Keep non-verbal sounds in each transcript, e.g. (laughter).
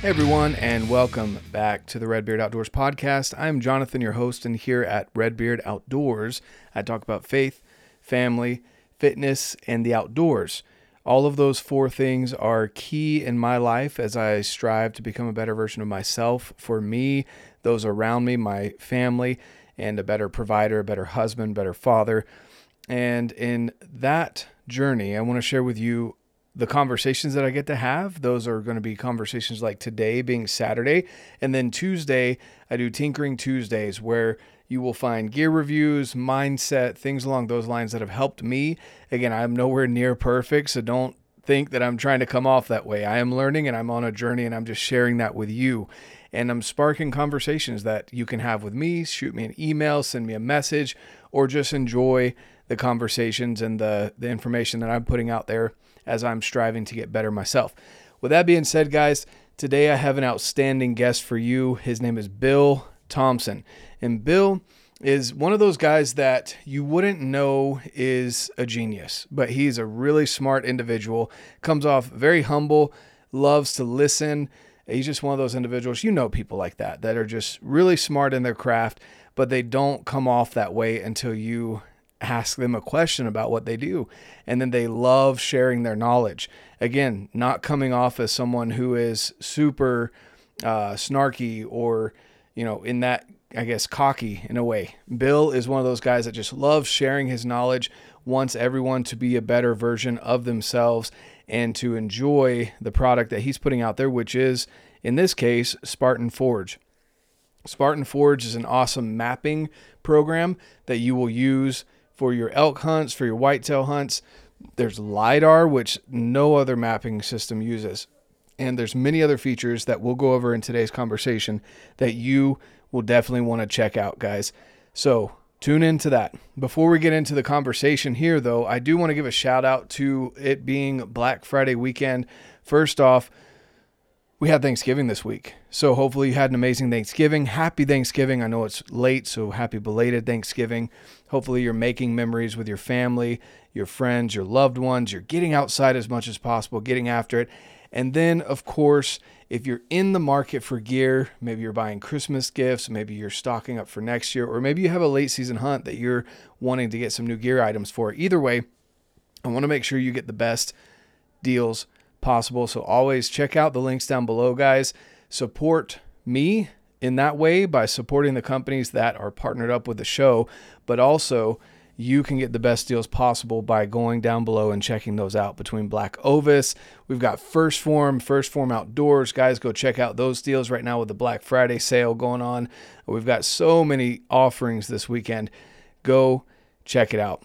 Hey everyone, and welcome back to the Redbeard Outdoors podcast. I'm Jonathan, your host, and here at Redbeard Outdoors, I talk about faith, family, fitness, and the outdoors. All of those four things are key in my life as I strive to become a better version of myself for me, those around me, my family, and a better provider, a better husband, better father. And in that journey, I want to share with you the conversations that I get to have, those are going to be conversations like today being Saturday. And then Tuesday, I do Tinkering Tuesdays where you will find gear reviews, mindset, things along those lines that have helped me. Again, I'm nowhere near perfect, so don't think that I'm trying to come off that way. I am learning and I'm on a journey and I'm just sharing that with you. And I'm sparking conversations that you can have with me. Shoot me an email, send me a message, or just enjoy the conversations and the, the information that I'm putting out there as I'm striving to get better myself. With that being said, guys, today I have an outstanding guest for you. His name is Bill Thompson. And Bill is one of those guys that you wouldn't know is a genius, but he's a really smart individual, comes off very humble, loves to listen. He's just one of those individuals, you know, people like that, that are just really smart in their craft, but they don't come off that way until you ask them a question about what they do. And then they love sharing their knowledge. Again, not coming off as someone who is super uh, snarky or, you know, in that, I guess, cocky in a way. Bill is one of those guys that just loves sharing his knowledge, wants everyone to be a better version of themselves and to enjoy the product that he's putting out there, which is, in this case, Spartan Forge. Spartan Forge is an awesome mapping program that you will use for your elk hunts, for your whitetail hunts. There's LiDAR, which no other mapping system uses. And there's many other features that we'll go over in today's conversation that you will definitely want to check out, guys. So tune into that. Before we get into the conversation here, though, I do want to give a shout out to it being Black Friday weekend. First off, we had Thanksgiving this week. So hopefully you had an amazing Thanksgiving. Happy Thanksgiving. I know it's late, so happy belated Thanksgiving. Hopefully you're making memories with your family, your friends, your loved ones. You're getting outside as much as possible, getting after it. And then, of course, if you're in the market for gear, maybe you're buying Christmas gifts, maybe you're stocking up for next year, or maybe you have a late season hunt that you're wanting to get some new gear items for. Either way, I want to make sure you get the best deals possible. So always check out the links down below, guys. Support me in that way by supporting the companies that are partnered up with the show, but also you can get the best deals possible by going down below and checking those out between Black Ovis. We've got 1st Phorm, 1st Phorm Outdoors. Guys, go check out those deals right now with the Black Friday sale going on. We've got so many offerings this weekend. Go check it out.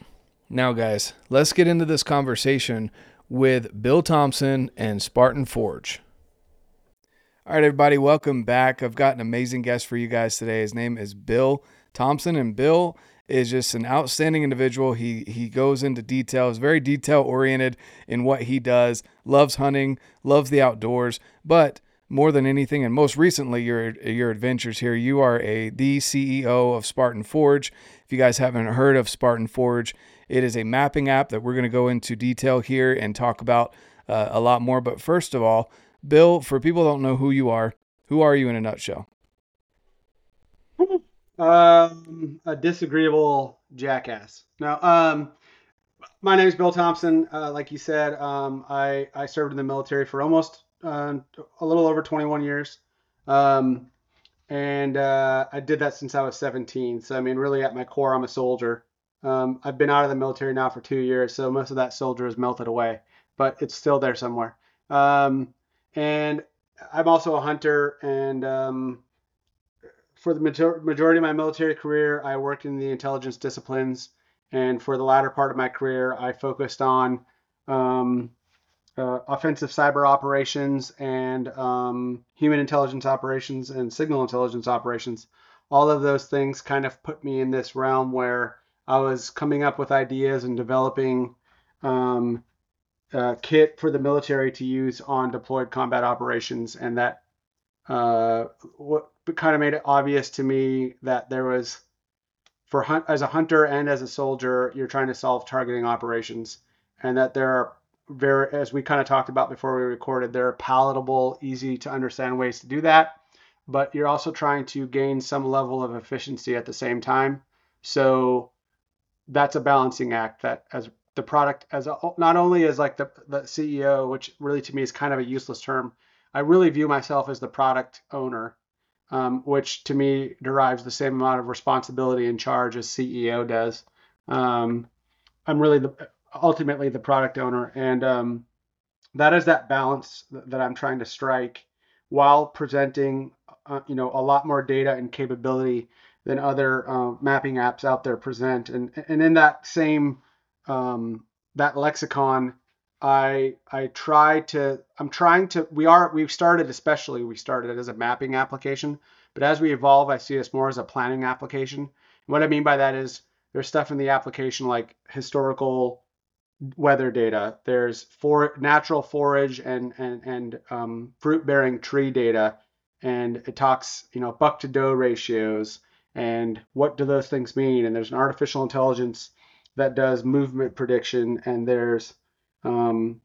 Now, guys, let's get into this conversation with Bill Thompson and Spartan Forge. All right, everybody, welcome back. I've got an amazing guest for you guys today. His name is Bill Thompson, and Bill is just an outstanding individual. He he goes into detail, very detail oriented in what he does, loves hunting, loves the outdoors, but more than anything, and most recently your your adventures here, you are a the CEO of Spartan Forge. If you guys haven't heard of Spartan Forge, it is a mapping app that we're going to go into detail here and talk about uh, a lot more. But first of all, Bill, for people don't know who you are, who are you in a nutshell? Um, a disagreeable jackass. Now, um, my name is Bill Thompson. Uh, like you said, um, I I served in the military for almost uh, a little over 21 years. Um, and uh, I did that since I was 17. So I mean, really, at my core, I'm a soldier. Um, I've been out of the military now for two years, so most of that soldier has melted away, but it's still there somewhere. Um, and I'm also a hunter, and um, for the major- majority of my military career, I worked in the intelligence disciplines, and for the latter part of my career, I focused on um, uh, offensive cyber operations and um, human intelligence operations and signal intelligence operations. All of those things kind of put me in this realm where I was coming up with ideas and developing um, a kit for the military to use on deployed combat operations, and that uh, what kind of made it obvious to me that there was for hunt as a hunter and as a soldier, you're trying to solve targeting operations, and that there are very, as we kind of talked about before we recorded, there are palatable, easy to understand ways to do that. But you're also trying to gain some level of efficiency at the same time. So that's a balancing act that as the product as a, not only as like the, the CEO, which really to me is kind of a useless term. I really view myself as the product owner, um, which to me derives the same amount of responsibility and charge as CEO does. Um, I'm really the ultimately the product owner, and um, that is that balance that I'm trying to strike while presenting, uh, you know, a lot more data and capability than other uh, mapping apps out there present. And and in that same um, that lexicon, I I try to I'm trying to we are we've started especially we started as a mapping application, but as we evolve, I see us more as a planning application. what I mean by that is there's stuff in the application like historical weather data. There's for natural forage and and and um, fruit bearing tree data, and it talks you know buck to doe ratios and what do those things mean. And there's an artificial intelligence that does movement prediction, and there's um,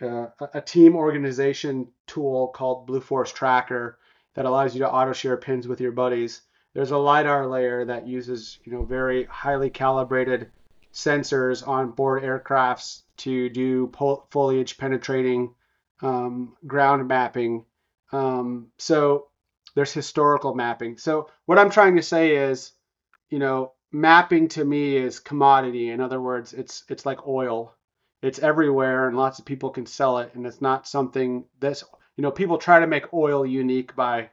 uh, a team organization tool called Blue Force Tracker that allows you to auto share pins with your buddies. There's a lidar layer that uses you know very highly calibrated sensors on board aircrafts to do foliage penetrating um, ground mapping. Um, so there's historical mapping. So what I'm trying to say is, you know, mapping to me is commodity. In other words, it's it's like oil. It's everywhere and lots of people can sell it and it's not something that's you know, people try to make oil unique by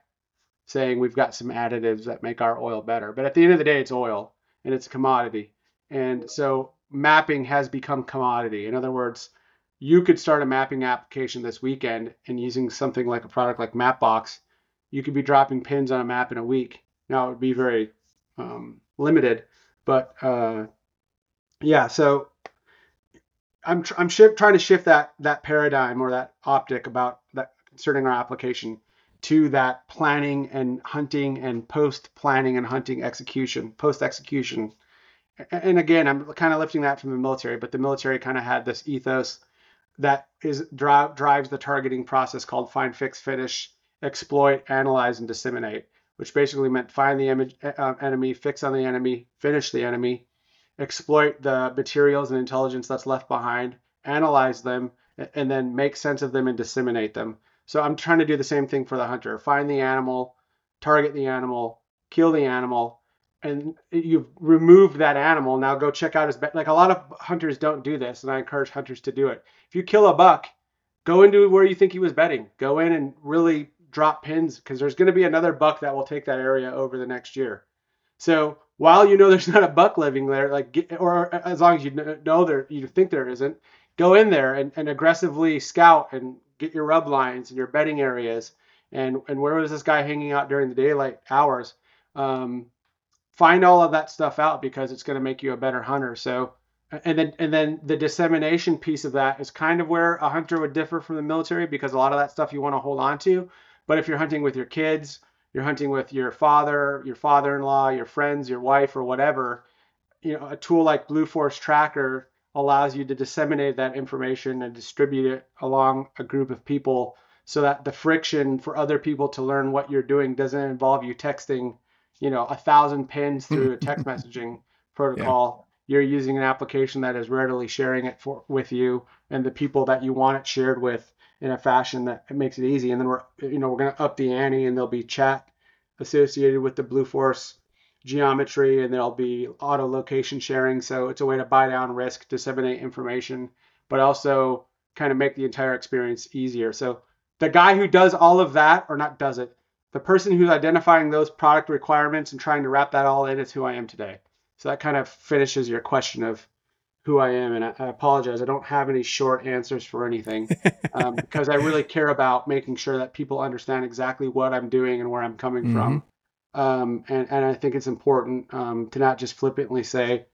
saying we've got some additives that make our oil better. But at the end of the day, it's oil and it's a commodity. And so mapping has become commodity. In other words, you could start a mapping application this weekend and using something like a product like Mapbox, you could be dropping pins on a map in a week. Now it would be very um, limited, but uh, yeah. So I'm tr- I'm sh- trying to shift that that paradigm or that optic about that concerning our application to that planning and hunting and post planning and hunting execution, post execution and again, I'm kind of lifting that from the military, but the military kind of had this ethos that is drives the targeting process called find, fix, finish, exploit, analyze, and disseminate, which basically meant find the image, uh, enemy, fix on the enemy, finish the enemy, exploit the materials and intelligence that's left behind, analyze them, and then make sense of them and disseminate them. So I'm trying to do the same thing for the hunter. Find the animal, target the animal, kill the animal, and you've removed that animal. Now go check out his bed. Like a lot of hunters don't do this, and I encourage hunters to do it. If you kill a buck, go into where you think he was bedding. Go in and really drop pins because there's going to be another buck that will take that area over the next year. So while you know (laughs) there's not a buck living there, like get, or as long as you know there, you think there isn't, go in there and, and aggressively scout and get your rub lines and your bedding areas and and where was this guy hanging out during the daylight hours. Um, find all of that stuff out because it's going to make you a better hunter. So, and then and then the dissemination piece of that is kind of where a hunter would differ from the military because a lot of that stuff you want to hold on to. But if you're hunting with your kids, you're hunting with your father, your father-in-law, your friends, your wife, or whatever, you know, a tool like Blue Force Tracker allows you to disseminate that information and distribute it along a group of people so that the friction for other people to learn what you're doing doesn't involve you texting you know a thousand pins through a text (laughs) messaging protocol yeah. you're using an application that is readily sharing it for with you and the people that you want it shared with in a fashion that makes it easy. And then we're you know we're going to up the ante and there'll be chat associated with the blue force geometry and there'll be auto location sharing. So it's a way to buy down risk disseminate information but also kind of make the entire experience easier. So the guy who does all of that or not does it the person who's identifying those product requirements and trying to wrap that all in is who I am today. So that kind of finishes your question of who I am. And I, I apologize, I don't have any short answers for anything (laughs) um, because I really care about making sure that people understand exactly what I'm doing and where I'm coming mm-hmm. from. Um, and, and I think it's important um, to not just flippantly say,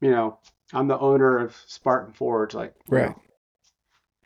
you know, I'm the owner of Spartan Forge. Like, right. Know.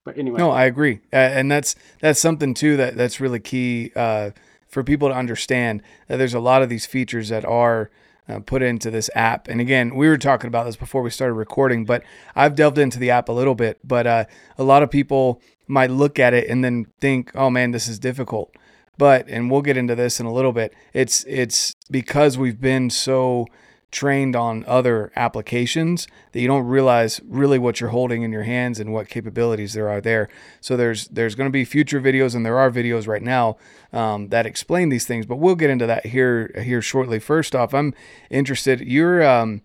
But anyway. No, I agree. Uh, and that's, that's something too, that that's really key. Uh, for people to understand that there's a lot of these features that are uh, put into this app. And again, we were talking about this before we started recording, but I've delved into the app a little bit. But uh, a lot of people might look at it and then think, "Oh man, this is difficult." But and we'll get into this in a little bit. It's it's because we've been so trained on other applications that you don't realize really what you're holding in your hands and what capabilities there are there. So there's there's going to be future videos and there are videos right now um, that explain these things, but we'll get into that here here shortly. First off, I'm interested. You're um,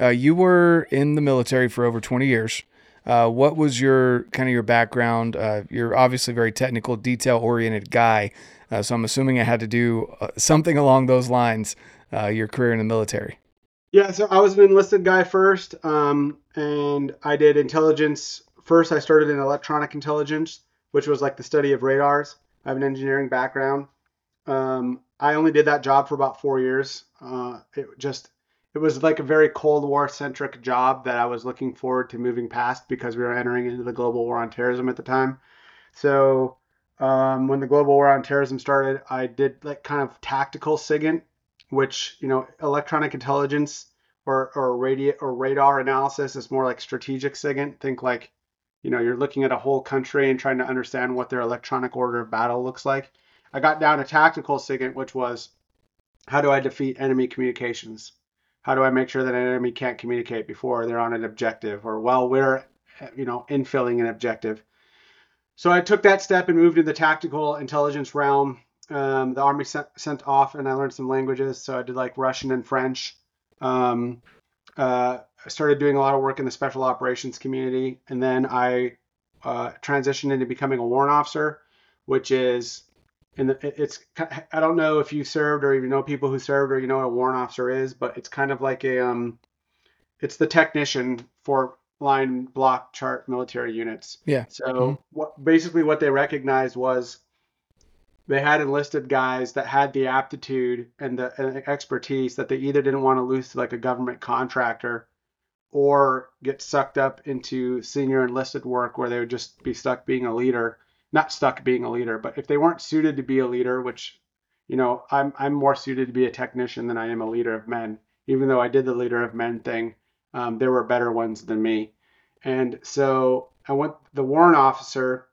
uh, you were in the military for over 20 years. Uh, what was your kind of your background? Uh, you're obviously a very technical, detail oriented guy. Uh, so I'm assuming it had to do uh, something along those lines. Uh, your career in the military. Yeah, so I was an enlisted guy first, um, and I did intelligence. First, I started in electronic intelligence, which was like the study of radars. I have an engineering background. Um, I only did that job for about four years. Uh, it just it was like a very Cold War centric job that I was looking forward to moving past because we were entering into the global war on terrorism at the time. So um, when the global war on terrorism started, I did like kind of tactical SIGINT which you know electronic intelligence or or radio or radar analysis is more like strategic SIGINT. Think like you know you're looking at a whole country and trying to understand what their electronic order of battle looks like. I got down to tactical SIGINT, which was how do I defeat enemy communications? How do I make sure that an enemy can't communicate before they're on an objective or while we're you know infilling an objective? So I took that step and moved in the tactical intelligence realm um, the army sent, sent off, and I learned some languages. So I did like Russian and French. Um, uh, I started doing a lot of work in the special operations community, and then I uh, transitioned into becoming a warrant officer, which is in the it's I don't know if you served or you know people who served or you know what a warrant officer is, but it's kind of like a um, it's the technician for line block chart military units. Yeah. So mm-hmm. what basically what they recognized was they had enlisted guys that had the aptitude and the, and expertise that they either didn't want to lose to like a government contractor or get sucked up into senior enlisted work where they would just be stuck being a leader. Not stuck being a leader but if they weren't suited to be a leader which you know i'm i'm more suited to be a technician than i am a leader of men. Even though i did the leader of men thing um, there were better ones than me. And so i went the warrant officer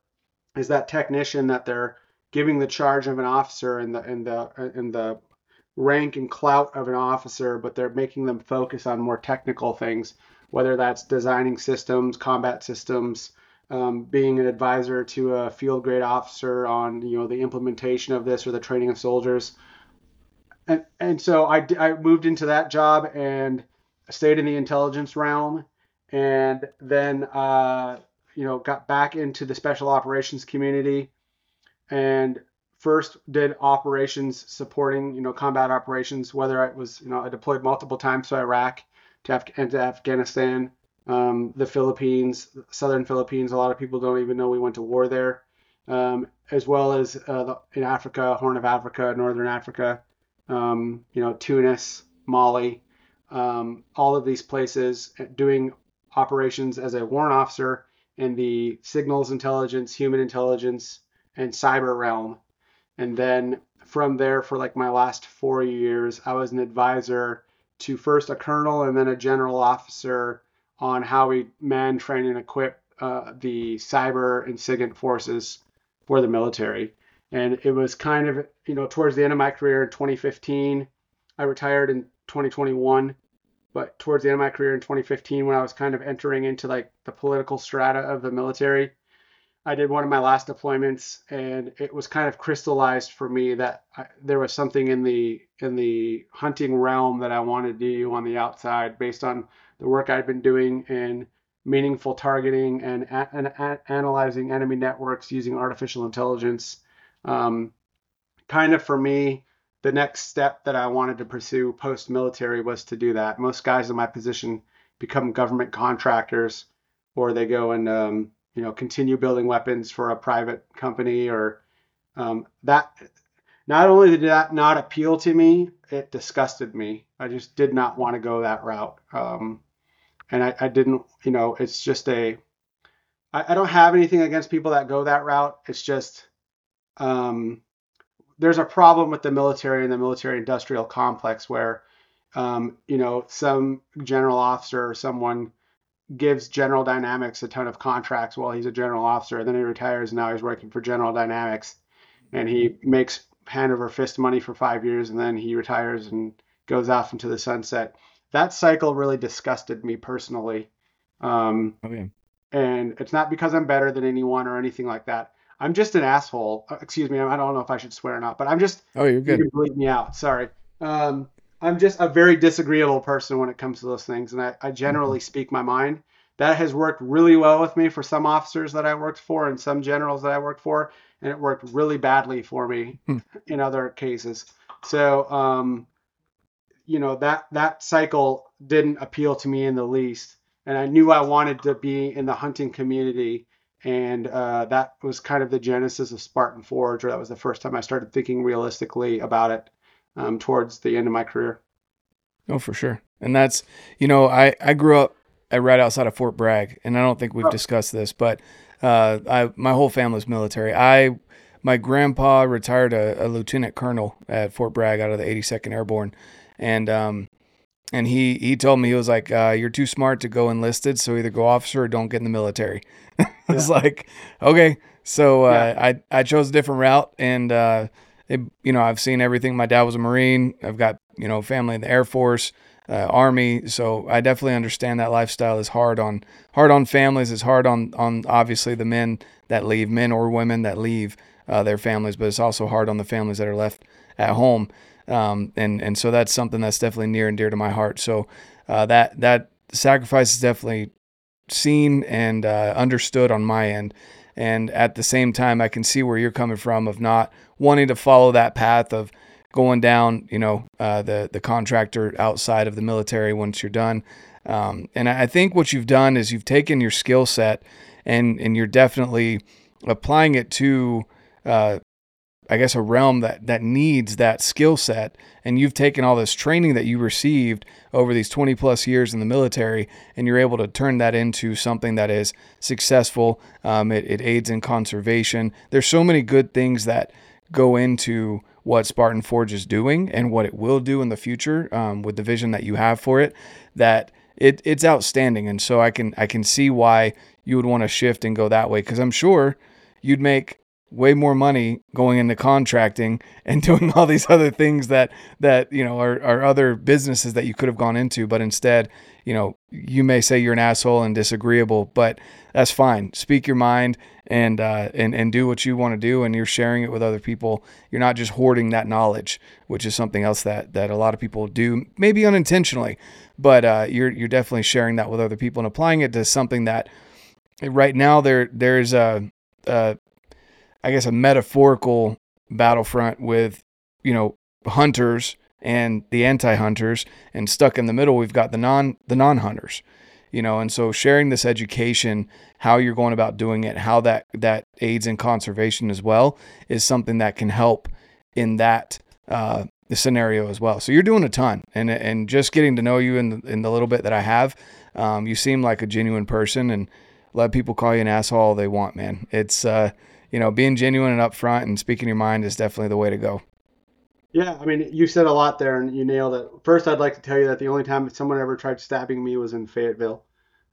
is that technician that they're giving the charge of an officer and the and the and the rank and clout of an officer, but they're making them focus on more technical things, whether that's designing systems, combat systems, um, being an advisor to a field grade officer on you know the implementation of this or the training of soldiers. And and so I I moved into that job and stayed in the intelligence realm, and then uh, you know got back into the special operations community and first did operations supporting you know combat operations whether it was you know i deployed multiple times to iraq to, Af- and to afghanistan um, the philippines southern philippines. A lot of people don't even know we went to war there um, as well as uh, the, in africa horn of africa northern africa um, you know tunis mali um, all of these places uh, doing operations as a warrant officer in the signals intelligence human intelligence and cyber realm. And then from there, for like my last four years, I was an advisor to first a colonel and then a general officer on how we man, train, and equip uh, the cyber and SIGINT forces for the military. And it was kind of, you know, towards the end of my career in 2015. I retired in 2021, but towards the end of my career in 2015, when I was kind of entering into like the political strata of the military, I did one of my last deployments, and it was kind of crystallized for me that I, there was something in the in the hunting realm that I wanted to do on the outside, based on the work I'd been doing in meaningful targeting and, and analyzing enemy networks using artificial intelligence. Um, kind of for me, the next step that I wanted to pursue post military was to do that. Most guys in my position become government contractors, or they go and um, you know continue building weapons for a private company or um, that not only did that not appeal to me it disgusted me. I just did not want to go that route. Um, and I, I, didn't you know it's just a I, I, don't have anything against people that go that route. It's just um, there's a problem with the military and the military industrial complex where um, you know, some general officer or someone gives General Dynamics a ton of contracts while he's a general officer, and then he retires. And now he's working for General Dynamics, and he makes hand over fist money for five years, and then he retires and goes off into the sunset. That cycle really disgusted me personally. Um, Okay. and it's not because I'm better than anyone or anything like that. I'm just an asshole. Uh, Excuse me. I don't know if I should swear or not, but I'm just Oh, you're you good. can bleep me out. Sorry. Um, I'm just a very disagreeable person when it comes to those things, and I, I generally speak my mind. That has worked really well with me for some officers that I worked for and some generals that I worked for, and it worked really badly for me Hmm. in other cases. So, um, you know that that cycle didn't appeal to me in the least, and I knew I wanted to be in the hunting community, and uh, that was kind of the genesis of Spartan Forge. Or that was the first time I started thinking realistically about it um, towards the end of my career. Oh, for sure. And that's, you know, I, I grew up at right outside of Fort Bragg, and I don't think we've Oh. discussed this, but uh, I my whole family's military. I my grandpa retired a, a lieutenant colonel at Fort Bragg out of the 82nd Airborne, and um, and he he told me he was like, uh, "You're too smart to go enlisted, so either go officer or don't get in the military." (laughs) I was like, "Okay." So uh, I I chose a different route, and uh, you know I've seen everything. My dad was a Marine. I've got you know family in the Air Force, uh, Army. So I definitely understand that lifestyle is hard on hard on families. It's hard on on obviously the men that leave, men or women that leave uh, their families, but it's also hard on the families that are left at home. Um, and and so that's something that's definitely near and dear to my heart. So uh, that that sacrifice is definitely seen and uh, understood on my end. And at the same time, I can see where you're coming from of not wanting to follow that path of going down, you know, uh, the the contractor outside of the military once you're done. Um, and I think what you've done is you've taken your skill set and and you're definitely applying it to, uh, I guess, a realm that that needs that skill set. And you've taken all this training that you received over these 20 plus years in the military, and you're able to turn that into something that is successful. Um, it, it aids in conservation. There's so many good things that go into what Spartan Forge is doing and what it will do in the future um, with the vision that you have for it. That it, it's outstanding, and so I can I can see why you would want to shift and go that way because I'm sure you'd make way more money going into contracting (laughs) and doing all these other things that that you know are, are other businesses that you could have gone into. But instead you know you may say you're an asshole and disagreeable but that's fine. Speak your mind and uh, and and do what you want to do and you're sharing it with other people. You're not just hoarding that knowledge which is something else that that a lot of people do maybe unintentionally but uh, you're you're definitely sharing that with other people and applying it to something that right now there there's a, a I guess a metaphorical battlefront with you know hunters and the anti-hunters and stuck in the middle we've got the non the non-hunters you know and so sharing this education how you're going about doing it how that that aids in conservation as well is something that can help in that uh, scenario as well. So you're doing a ton and and just getting to know you in the, in the little bit that I have um, you seem like a genuine person and let people call you an asshole all they want man. It's uh you know being genuine and upfront and speaking your mind is definitely the way to go Yeah, I mean, you said a lot there and you nailed it. First, I'd like to tell you that the only time someone ever tried stabbing me was in Fayetteville.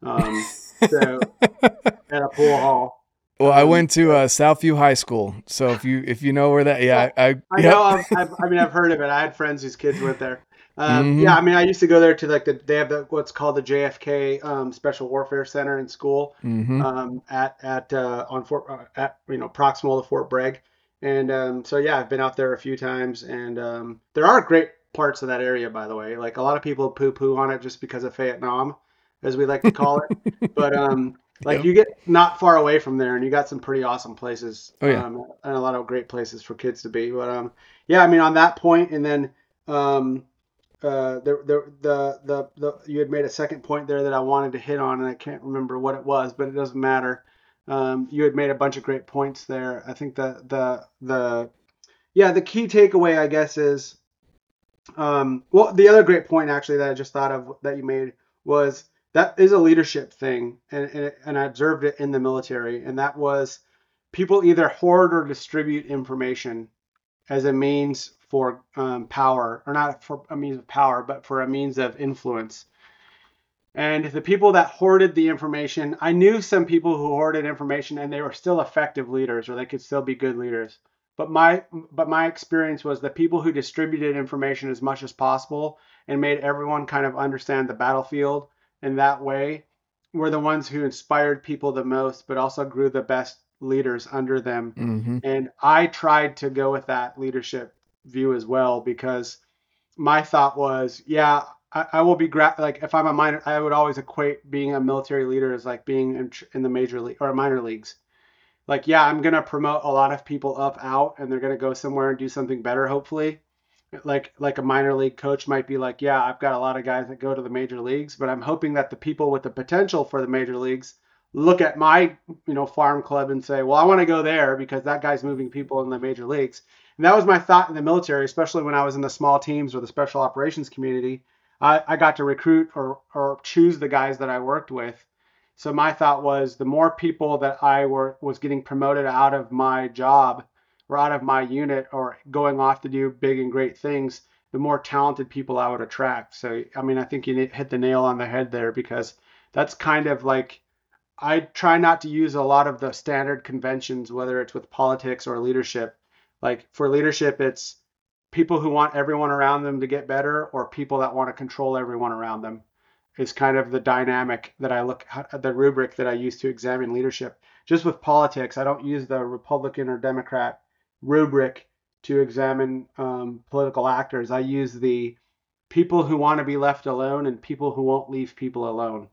Um, so (laughs) at a pool hall. Well, I Um, went to uh, Southview High School, so if you if you know where that, yeah, I, I, I yeah. know. I've, I've, I mean, I've heard of it. I had friends whose kids went there. Um, Mhm. Yeah, I mean, I used to go there to like the they have the what's called the JFK um, Special Warfare Center in school hmm um, at at uh, on Fort uh, at you know proximal to Fort Bragg, and um, so yeah, I've been out there a few times, and um, there are great parts of that area, by the way. Like a lot of people poo poo on it just because of Fayettenam, as we like to call it, (laughs) but um, like Yep. you get not far away from there, and you got some pretty awesome places, Oh, yeah. um, and a lot of great places for kids to be. But um, yeah, I mean, on that point, and then um, uh, the, the the the the you had made a second point there that I wanted to hit on, and I can't remember what it was, but it doesn't matter. Um, you had made a bunch of great points there. I think the the the yeah the key takeaway I guess is um, well the other great point actually that I just thought of that you made was that is a leadership thing, and and, and I observed it in the military, and that was people either hoard or distribute information as a means for um, power, or not for a means of power, but for a means of influence. And the people that hoarded the information, I knew some people who hoarded information and they were still effective leaders or they could still be good leaders. But my but my experience was the people who distributed information as much as possible and made everyone kind of understand the battlefield in that way were the ones who inspired people the most, but also grew the best leaders under them. Mm-hmm. And I tried to go with that leadership view as well because my thought was, yeah, I, I will be gra- like if I'm a minor, I would always equate being a military leader as like being in, in the major league or minor leagues. Like, yeah, I'm gonna promote a lot of people up out, and they're gonna go somewhere and do something better, hopefully. Like like a minor league coach might be like, yeah, I've got a lot of guys that go to the major leagues, but I'm hoping that the people with the potential for the major leagues look at my you know farm club and say, well, I want to go there because that guy's moving people in the major leagues. And that was my thought in the military, especially when I was in the small teams or the special operations community. I, I got to recruit or, or choose the guys that I worked with. So my thought was the more people that I were was getting promoted out of my job or out of my unit or going off to do big and great things, the more talented people I would attract. So I mean, I think you hit the nail on the head there because that's kind of like I try not to use a lot of the standard conventions, whether it's with politics or leadership. Like for leadership, it's people who want everyone around them to get better or people that want to control everyone around them is kind of the dynamic that I look at the rubric that I use to examine leadership. Just with politics, I don't use the Republican or Democrat rubric to examine um, political actors. I use the people who want to be left alone and people who won't leave people alone.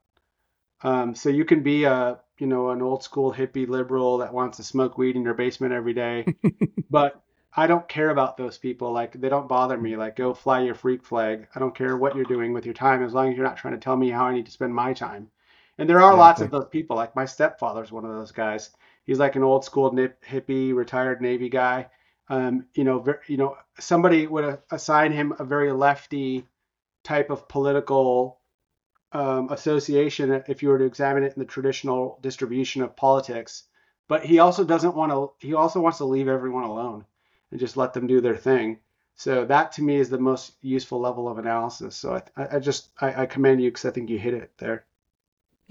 Um, so you can be a you know an old school hippie liberal that wants to smoke weed in your basement every day, (laughs) but I don't care about those people. Like they don't bother me. Like go fly your freak flag. I don't care what you're doing with your time as long as you're not trying to tell me how I need to spend my time. And there are lots of those people. Like my stepfather's one of those guys. He's like an old school nip, hippie, retired Navy guy. Um, you know, ver- you know, somebody would assign him a very lefty type of political um, association if you were to examine it in the traditional distribution of politics. But he also doesn't want to. He also wants to leave everyone alone and just let them do their thing. So that to me is the most useful level of analysis. So I, I just I, I commend you because I think you hit it there.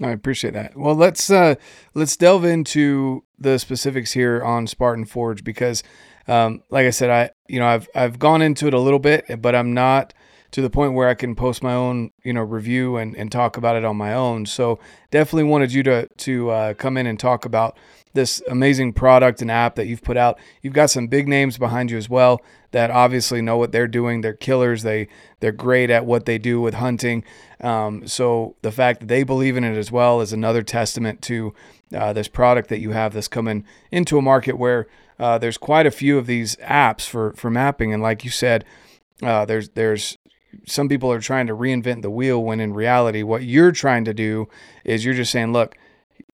I appreciate that. Well, let's uh, let's delve into the specifics here on Spartan Forge because, um, like I said, I you know I've I've gone into it a little bit, but I'm not to the point where I can post my own, you know, review and, and talk about it on my own. So definitely wanted you to to uh, come in and talk about this amazing product and app that you've put out. You've got some big names behind you as well that obviously know what they're doing. They're killers. They they're great at what they do with hunting. Um, so the fact that they believe in it as well is another testament to uh, this product that you have that's coming into a market where uh, there's quite a few of these apps for for mapping. And like you said, uh, there's there's some people are trying to reinvent the wheel when in reality what you're trying to do is you're just saying look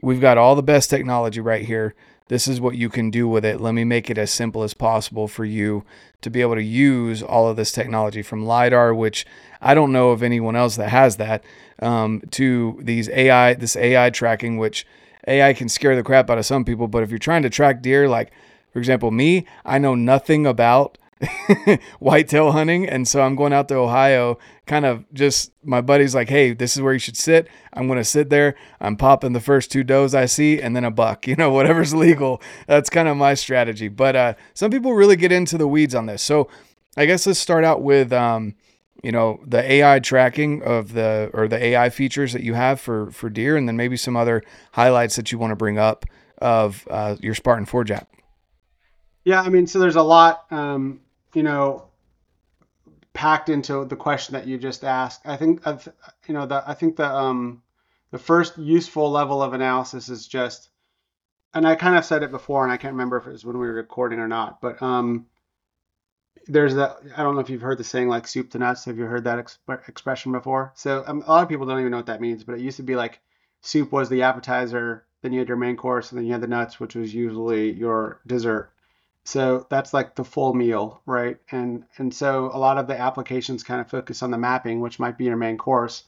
we've got all the best technology right here. This is what you can do with it. Let me make it as simple as possible for you to be able to use all of this technology from lidar which i don't know of anyone else that has that um, to these ai this ai tracking which ai can scare the crap out of some people but if you're trying to track deer like for example me i know nothing about (laughs) whitetail hunting. And so I'm going out to Ohio, kind of just my buddy's like, hey, this is where you should sit. I'm going to sit there. I'm popping the first two does I see and then a buck, (laughs) you know, whatever's legal. That's kind of my strategy. But uh, some people really get into the weeds on this. So I guess let's start out with, um, you know, the AI tracking of the, or the AI features that you have for, for deer, and then maybe some other highlights that you want to bring up of uh, your Spartan Forge app. Yeah, I mean, so there's a lot. Um, you know, packed into the question that you just asked. I think, you know, the, I think the um, the first useful level of analysis is just, and I kind of said it before, and I can't remember if it was when we were recording or not, but um, there's that. I don't know if you've heard the saying like soup to nuts. Have you heard that exp- expression before? So um, a lot of people don't even know what that means, but it used to be like soup was the appetizer, then you had your main course, and then you had the nuts, which was usually your dessert. So that's like the full meal, right? And and so a lot of the applications kind of focus on the mapping, which might be your main course,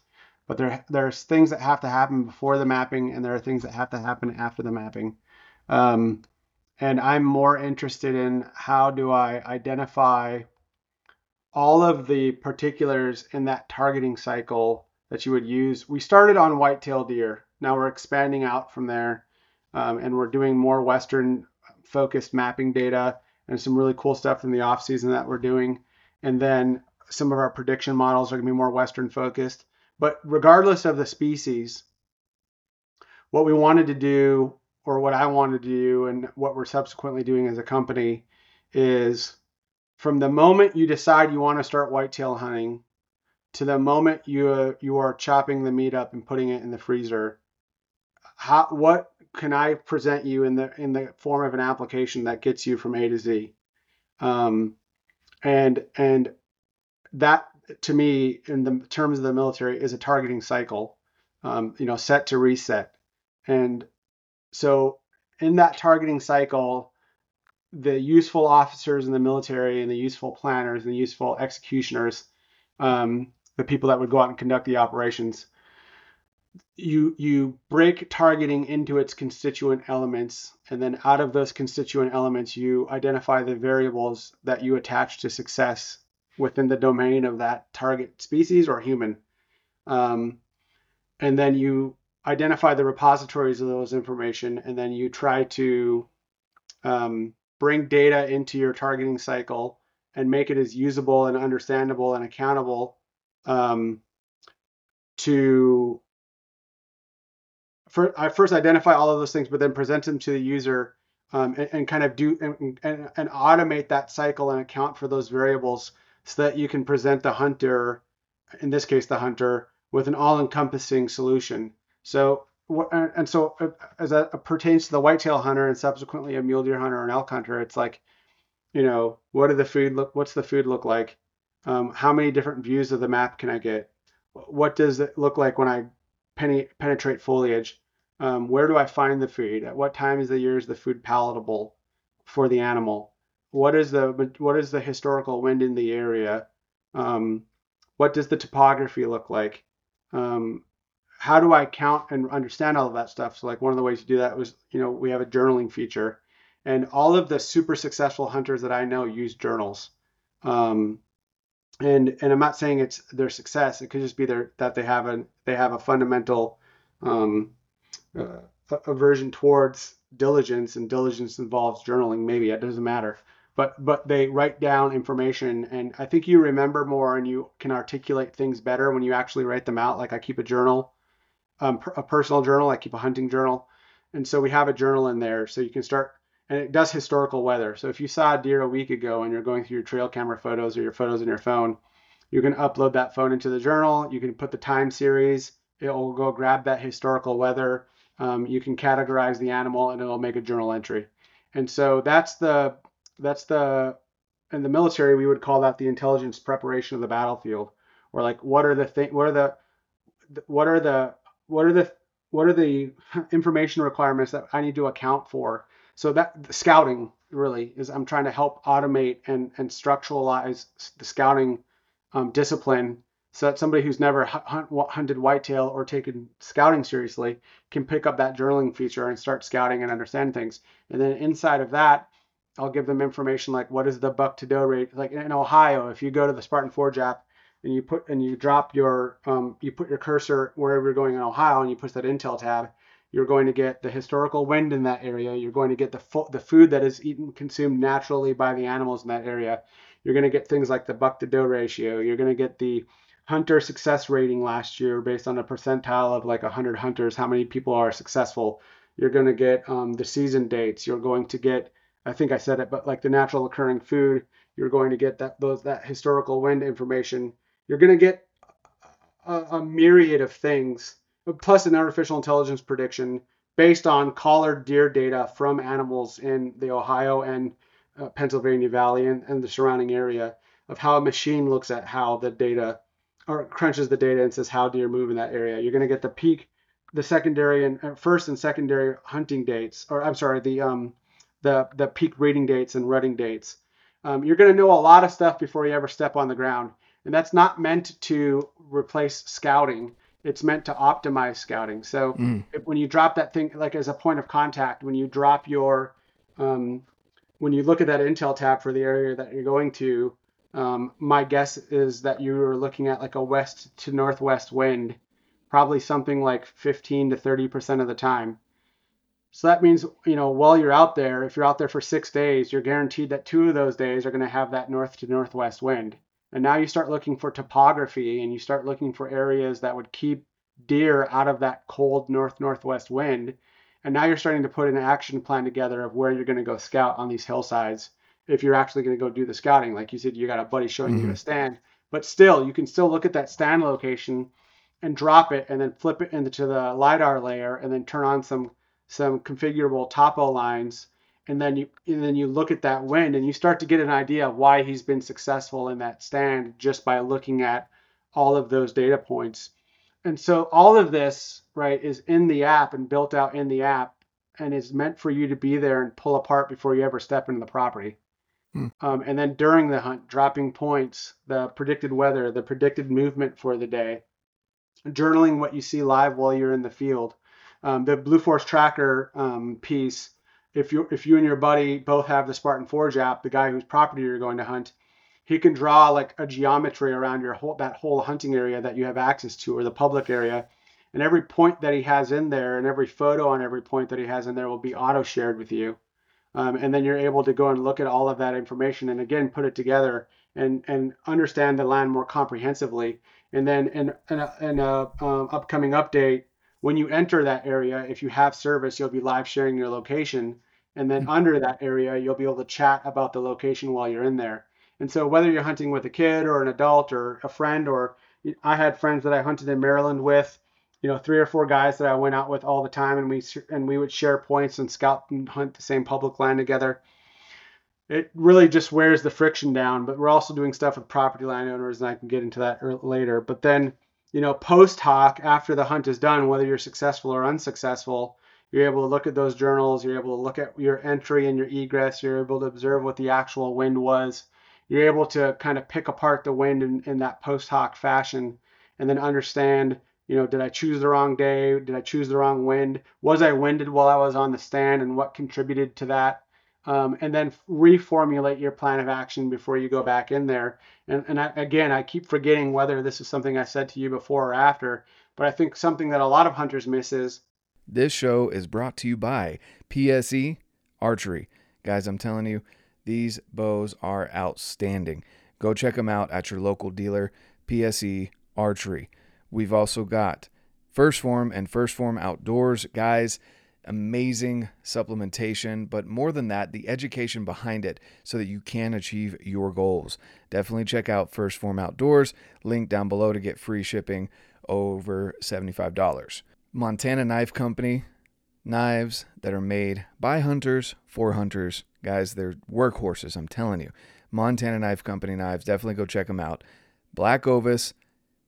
but there there's things that have to happen before the mapping, and there are things that have to happen after the mapping. Um, and I'm more interested in how do I identify all of the particulars in that targeting cycle that you would use. We started on whitetail deer. Now we're expanding out from there, um, and we're doing more Western focused mapping data and some really cool stuff in the off season that we're doing. And then some of our prediction models are going to be more Western focused. But regardless of the species, what we wanted to do, or what I wanted to do, and what we're subsequently doing as a company, is from the moment you decide you want to start whitetail hunting to the moment you uh, you are chopping the meat up and putting it in the freezer how what can I present you in the in the form of an application that gets you from A to Z? Um, and and that to me in the terms of the military is a targeting cycle um, you know set to reset. And so in that targeting cycle the useful officers in the military and the useful planners and the useful executioners, um, the people that would go out and conduct the operations, you you break targeting into its constituent elements, and then out of those constituent elements, you identify the variables that you attach to success within the domain of that target species or human. Um, and then you identify the repositories of those information, and then you try to um, bring data into your targeting cycle and make it as usable and understandable and accountable um, to for, I first identify all of those things, but then present them to the user um, and, and, kind of do and, and, and, automate that cycle and account for those variables so that you can present the hunter, in this case, the hunter, with an all-encompassing solution. So and so uh, as that pertains to the whitetail hunter and subsequently a mule deer hunter or an elk hunter, it's like, you know, what do the food look? What's the food look like? Um, how many different views of the map can I get? What does it look like when I penetrate foliage? Um, where do I find the food? At what time of the year is the food palatable for the animal? What is the what is the historical wind in the area? Um, what does the topography look like? Um, how do I count and understand all of that stuff? So like one of the ways to do that was, you know, we have a journaling feature, and all of the super successful hunters that I know use journals. Um, and and I'm not saying it's their success. It could just be their that they have a they have a fundamental um, uh, aversion towards diligence, and diligence involves journaling. Maybe it doesn't matter, but but they write down information, and I think you remember more and you can articulate things better when you actually write them out. Like I keep a journal um, a personal journal. I keep a hunting journal, and so we have a journal in there, so you can start. And it does historical weather. So if you saw a deer a week ago and you're going through your trail camera photos or your photos in your phone, you can upload that phone into the journal. You can put the time series. It will go grab that historical weather. Um, you can categorize the animal, and it'll make a journal entry. And so that's the that's the in the military we would call that the intelligence preparation of the battlefield, or like what are the thing what are the what are the what are the what are the (laughs) information requirements that I need to account for? So that scouting really is I'm trying to help automate and and structuralize the scouting um, discipline so that somebody who's never hunt, hunted whitetail or taken scouting seriously can pick up that journaling feature and start scouting and understand things. And then inside of that, I'll give them information like what is the buck to doe rate. Like in Ohio, if you go to the Spartan Forge app and you put and you drop your um, you put your cursor wherever you're going in Ohio and you push that Intel tab, you're going to get the historical wind in that area. You're going to get the fo- the food that is eaten consumed naturally by the animals in that area. You're going to get things like the buck to doe ratio. You're going to get the hunter success rating last year based on a percentile of like 100 hunters, how many people are successful. You're going to get um, the season dates. You're going to get, I think I said it, but like the natural occurring food. You're going to get that those that historical wind information you're going to get a, a, myriad of things, plus an artificial intelligence prediction based on collared deer data from animals in the Ohio and uh, Pennsylvania Valley and, and the surrounding area of how a machine looks at how the data or crunches the data and says how deer move in that area. You're going to get the peak, the secondary and uh, first and secondary hunting dates, or I'm sorry, the um, the the peak breeding dates and rutting dates. Um, you're going to know a lot of stuff before you ever step on the ground. And that's not meant to replace scouting. It's meant to optimize scouting. So mm. if, when you drop that thing, like as a point of contact, when you drop your, um, when you look at that Intel tab for the area that you're going to, um, my guess is that you were looking at like a west to northwest wind, probably something like 15 to 30 percent of the time. So that means, you know, while you're out there, if you're out there for six days, you're guaranteed that two of those days are going to have that north to northwest wind. And now you start looking for topography and you start looking for areas that would keep deer out of that cold north northwest wind. And now you're starting to put an action plan together of where you're going to go scout on these hillsides if you're actually going to go do the scouting. Like you said, you got a buddy showing mm-hmm. you a stand, but still, you can still look at that stand location and drop it and then flip it into the lidar layer and then turn on some some configurable topo lines and then you and then you look at that wind and you start to get an idea of why he's been successful in that stand just by looking at all of those data points. And so all of this right is in the app and built out in the app and is meant for you to be there and pull apart before you ever step into the property. Hmm. um, and then during the hunt dropping points the predicted weather the predicted movement for the day journaling what you see live while you're in the field. Um, the Blue Force Tracker um, piece, if you if you and your buddy both have the Spartan Forge app, the guy whose property you're going to hunt, he can draw like a geometry around your whole that whole hunting area that you have access to or the public area. And every point that he has in there and every photo on every point that he has in there will be auto shared with you. Um, and then you're able to go and look at all of that information and again put it together and and understand the land more comprehensively. And then in, in a, in a um, upcoming update, when you enter that area, if you have service, you'll be live sharing your location. And then mm-hmm. under that area, you'll be able to chat about the location while you're in there. And so whether you're hunting with a kid or an adult or a friend, or I had friends that I hunted in Maryland with, you know, three or four guys that I went out with all the time, and we and we would share points and scout and hunt the same public land together. It really just wears the friction down. But we're also doing stuff with property landowners, and I can get into that later. But then you know, post hoc after the hunt is done, whether you're successful or unsuccessful, you're able to look at those journals, you're able to look at your entry and your egress, you're able to observe what the actual wind was. You're able to kind of pick apart the wind in, in that post hoc fashion and then understand, you know, did I choose the wrong day? Did I choose the wrong wind? Was I winded while I was on the stand and what contributed to that? Um, and then reformulate your plan of action before you go back in there. And, and I, again, I keep forgetting whether this is something I said to you before or after, but I think something that a lot of hunters miss is. This show is brought to you by PSE Archery. Guys, I'm telling you, these bows are outstanding. Go check them out at your local dealer, PSE Archery. We've also got 1st Phorm and 1st Phorm Outdoors. Guys, amazing supplementation, but more than that, the education behind it so that you can achieve your goals. Definitely check out 1st Phorm Outdoors, link down below to get free shipping over $75. Montana Knife Company, knives that are made by hunters for hunters. Guys, they're workhorses, I'm telling you. Montana Knife Company knives, definitely go check them out. Black Ovis,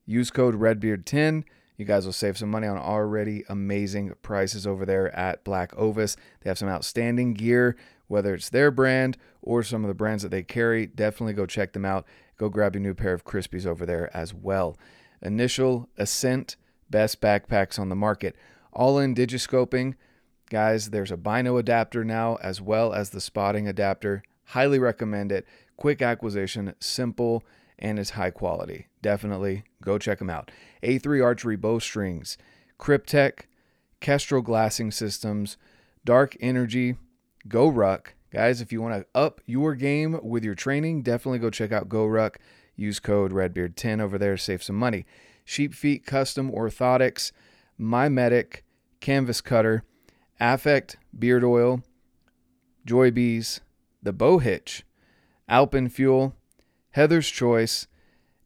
use code REDBEARD10 you guys will save some money on already amazing prices over there at Black Ovis. They have some outstanding gear, whether it's their brand or some of the brands that they carry. Definitely go check them out. Go grab your new pair of Crispies over there as well. Initial Ascent, best backpacks on the market. Ollin digiscoping. Guys, there's a bino adapter now as well as the spotting adapter. Highly recommend it. Quick acquisition, simple and it's high quality. Definitely go check them out. A3 Archery Bowstrings, Kryptek, Kestrel Glassing Systems, Dark Energy, GoRuck. Guys, if you want to up your game with your training, definitely go check out GoRuck. Use code REDBEARD10 over there, save some money. Sheep Feet Custom Orthotics, My Medic, Canvas Cutter, Affect Beard Oil, Joy Bees, The Bow Hitch, Alpen Fuel, Heather's Choice,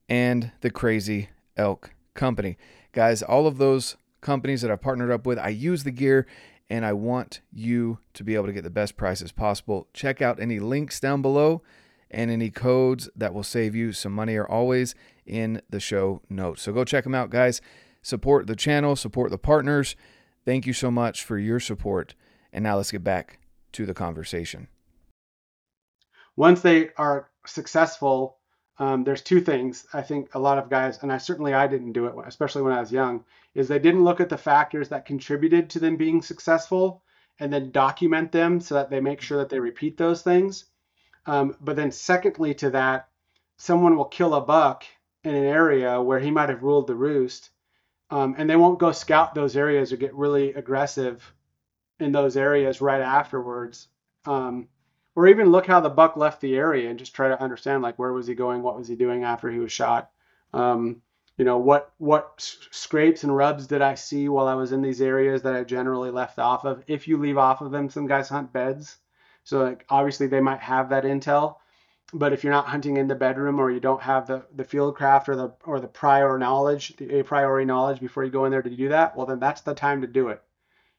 and the Crazy Elk Company. Guys, all of those companies that I've partnered up with, I use the gear and I want you to be able to get the best prices possible. Check out any links down below and any codes that will save you some money are always in the show notes. So go check them out, guys. Support the channel, support the partners. Thank you so much for your support. And now let's get back to the conversation. Once they are successful, um, there's two things I think a lot of guys, and I certainly I didn't do it, especially when I was young, is they didn't look at the factors that contributed to them being successful and then document them so that they make sure that they repeat those things. Um, but then, secondly, to that, someone will kill a buck in an area where he might have ruled the roost, um, and they won't go scout those areas or get really aggressive in those areas right afterwards. Um, or even look how the buck left the area and just try to understand like where was he going, what was he doing after he was shot. Um, you know what what scrapes and rubs did I see while I was in these areas that I generally left off of. If you leave off of them, some guys hunt beds, so like obviously they might have that intel. But if you're not hunting in the bedroom or you don't have the, the field craft or the or the prior knowledge, the a priori knowledge before you go in there to do that, well then that's the time to do it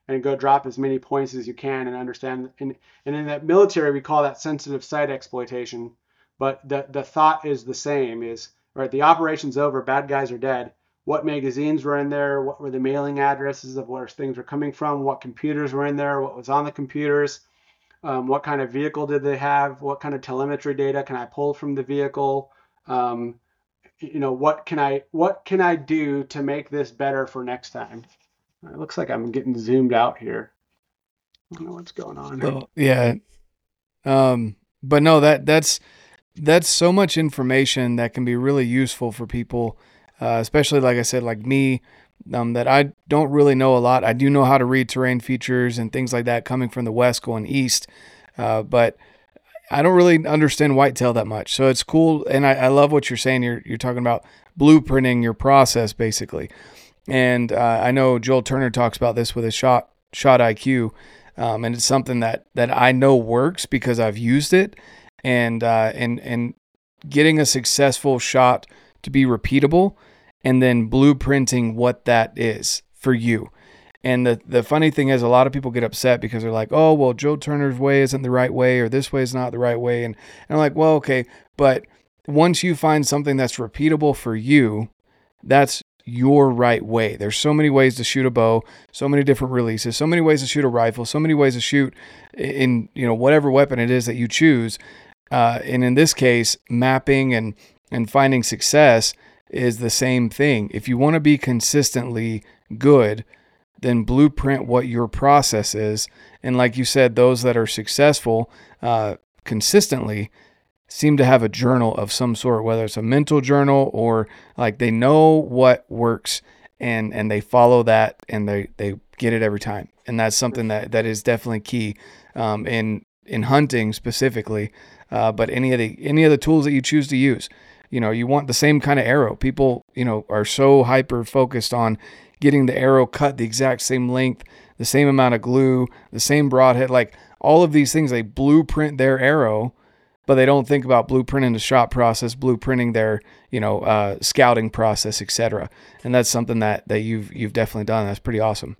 and go drop as many points as you can and understand. And, and in that military, we call that sensitive site exploitation. But the, the thought is the same is, right, the operation's over, bad guys are dead. What magazines were in there? What were the mailing addresses of where things were coming from? What computers were in there? What was on the computers? Um, what kind of vehicle did they have? What kind of telemetry data can I pull from the vehicle? Um, you know, what can I what can I do to make this better for next time? It looks like I'm getting zoomed out here. I don't know what's going on. Well, yeah. Um, but no, that that's that's so much information that can be really useful for people, uh, especially like I said, like me, um, that I don't really know a lot. I do know how to read terrain features and things like that coming from the west going east, uh, but I don't really understand whitetail that much. So it's cool, and I, I love what you're saying. You're you're talking about blueprinting your process basically. And uh, I know Joel Turner talks about this with his shot shot IQ, um, and it's something that that I know works because I've used it, and uh, and and getting a successful shot to be repeatable, and then blueprinting what that is for you. And the the funny thing is, a lot of people get upset because they're like, "Oh, well, Joe Turner's way isn't the right way, or this way is not the right way," and, and I'm like, "Well, okay, but once you find something that's repeatable for you, that's your right way. There's so many ways to shoot a bow, so many different releases, so many ways to shoot a rifle, so many ways to shoot in you know whatever weapon it is that you choose. Uh, and in this case, mapping and and finding success is the same thing. If you want to be consistently good, then blueprint what your process is. And like you said, those that are successful uh, consistently seem to have a journal of some sort, whether it's a mental journal or like they know what works and and they follow that and they they get it every time. And that's something that that is definitely key um, in in hunting specifically. Uh, but any of the any of the tools that you choose to use, you know, you want the same kind of arrow. People, you know, are so hyper focused on getting the arrow cut the exact same length, the same amount of glue, the same broadhead, like all of these things. They blueprint their arrow but they don't think about blueprinting the shot process, blueprinting their you know uh, scouting process, etc. And that's something that that you've you've definitely done. That's pretty awesome.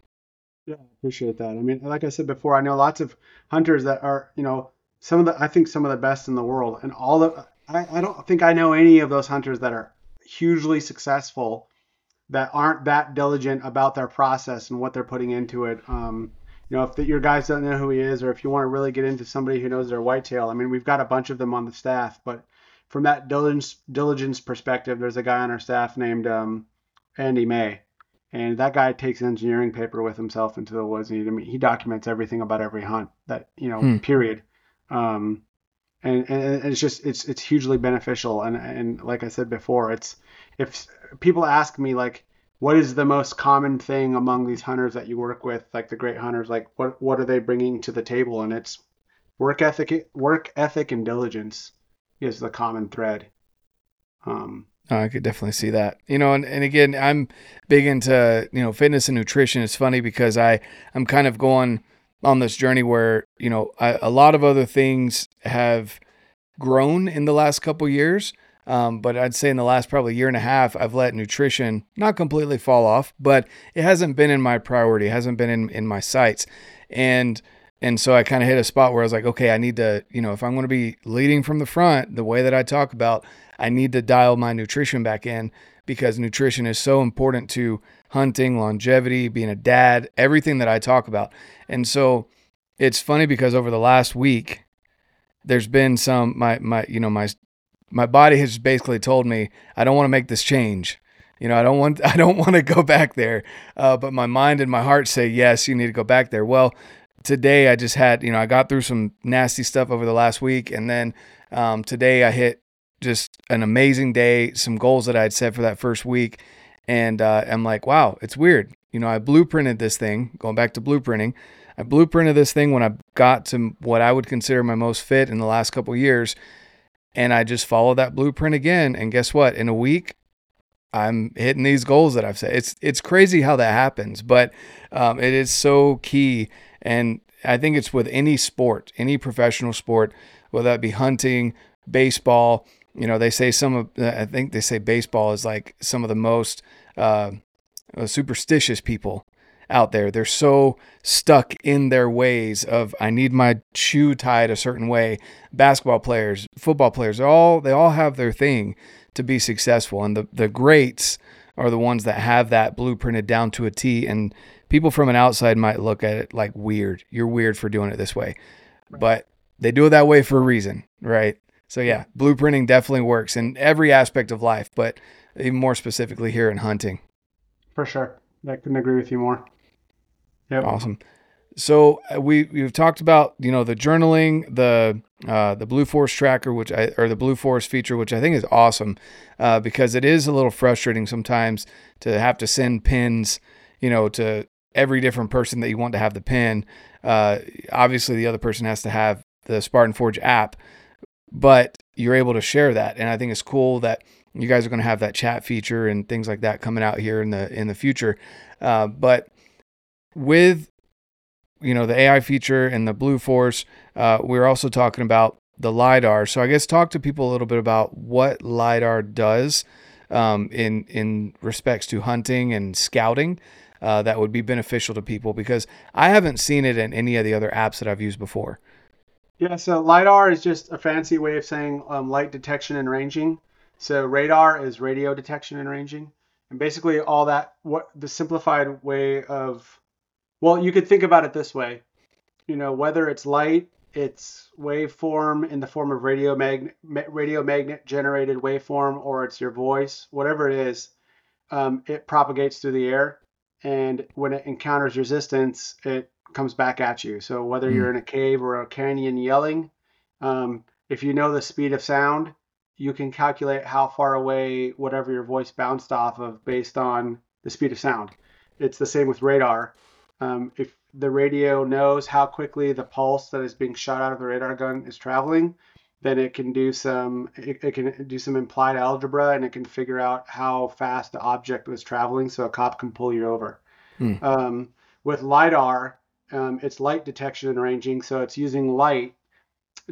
Yeah, I appreciate that. I mean, like I said before, I know lots of hunters that are you know some of the I think some of the best in the world, and all the I, I don't think I know any of those hunters that are hugely successful that aren't that diligent about their process and what they're putting into it. Um, you know, if the, your guys don't know who he is, or if you want to really get into somebody who knows their whitetail, I mean, we've got a bunch of them on the staff, but from that diligence diligence perspective, there's a guy on our staff named um, Andy May, and that guy takes engineering paper with himself into the woods, and he, I mean, he documents everything about every hunt that you know, hmm. period. Um, and, and it's just it's it's hugely beneficial, and and like I said before, it's if people ask me like what is the most common thing among these hunters that you work with, like the great hunters? Like what what are they bringing to the table? And it's work ethic, work ethic, and diligence is the common thread. Um, oh, I could definitely see that. You know, and, and again, I'm big into you know fitness and nutrition. It's funny because I I'm kind of going on this journey where you know I, a lot of other things have grown in the last couple years um, but I'd say in the last probably year and a half, I've let nutrition not completely fall off, but it hasn't been in my priority, it hasn't been in, in my sights. And and so I kind of hit a spot where I was like, okay, I need to, you know, if I'm going to be leading from the front, the way that I talk about, I need to dial my nutrition back in because nutrition is so important to hunting, longevity, being a dad, everything that I talk about. And so it's funny because over the last week, there's been some my my you know my my body has basically told me I don't want to make this change. You know, I don't want (laughs) I don't want to go back there. Uh, but my mind and my heart say yes, you need to go back there. Well, today I just had you know I got through some nasty stuff over the last week, and then um, today I hit just an amazing day, some goals that I had set for that first week. And uh, I'm like, wow, it's weird. You know, I blueprinted this thing, going back to blueprinting. I blueprinted this thing when I got to what I would consider my most fit in the last couple years. And I just follow that blueprint again. And guess what? In a week, I'm hitting these goals that I've set. It's it's crazy how that happens, but um, it is so key. And I think it's with any sport, any professional sport, whether that be hunting, baseball. You know, they say some of I think they say baseball is like some of the most uh, superstitious people out there. They're so stuck in their ways of I need my shoe tied a certain way. Basketball players, football players, all they all have their thing to be successful. And the the greats are the ones that have that blueprinted down to a T and people from an outside might look at it like weird. You're weird for doing it this way. But they do it that way for a reason, right? So yeah, blueprinting definitely works in every aspect of life, but even more specifically here in hunting. For sure. I couldn't agree with you more. Yep. Awesome. So uh, we we've talked about you know the journaling, the uh, the Blue Force tracker, which I or the Blue Force feature, which I think is awesome uh, because it is a little frustrating sometimes to have to send pins, you know, to every different person that you want to have the pin. Uh, obviously, the other person has to have the Spartan Forge app, but you're able to share that, and I think it's cool that you guys are going to have that chat feature and things like that coming out here in the in the future. Uh, but with you know the AI feature and the Blue Force, uh, we're also talking about the lidar. So I guess talk to people a little bit about what lidar does um, in in respects to hunting and scouting. Uh, that would be beneficial to people because I haven't seen it in any of the other apps that I've used before. Yeah, so lidar is just a fancy way of saying um, light detection and ranging. So radar is radio detection and ranging, and basically all that what the simplified way of well, you could think about it this way. You know, whether it's light, it's waveform in the form of radio magnet, radio magnet generated waveform, or it's your voice, whatever it is, um, it propagates through the air, and when it encounters resistance, it comes back at you. So whether mm. you're in a cave or a canyon yelling, um, if you know the speed of sound, you can calculate how far away whatever your voice bounced off of based on the speed of sound. It's the same with radar. Um, if the radio knows how quickly the pulse that is being shot out of the radar gun is traveling, then it can do some it, it, can do some implied algebra and it can figure out how fast the object was traveling, so a cop can pull you over. Hmm. Um, with lidar, um, it's light detection and ranging, so it's using light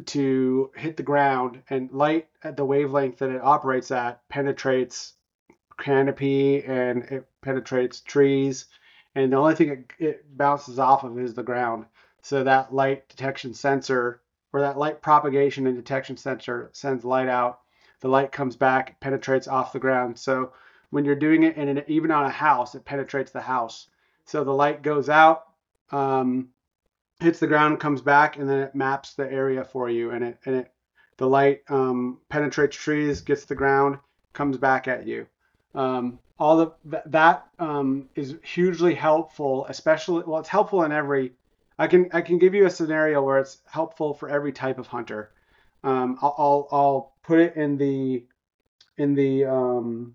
to hit the ground, and light at the wavelength that it operates at penetrates canopy and it penetrates trees and the only thing it, it bounces off of is the ground. So that light detection sensor or that light propagation and detection sensor sends light out. The light comes back, penetrates off the ground. So when you're doing it, and even on a house, it penetrates the house. So the light goes out, um, hits the ground, comes back, and then it maps the area for you. And it and it the light um, penetrates trees, gets the ground, comes back at you. Um, all of that um, is hugely helpful, especially well, it's helpful in every. I can I can give you a scenario where it's helpful for every type of hunter. Um, I'll, I'll, I'll put it in the in the um,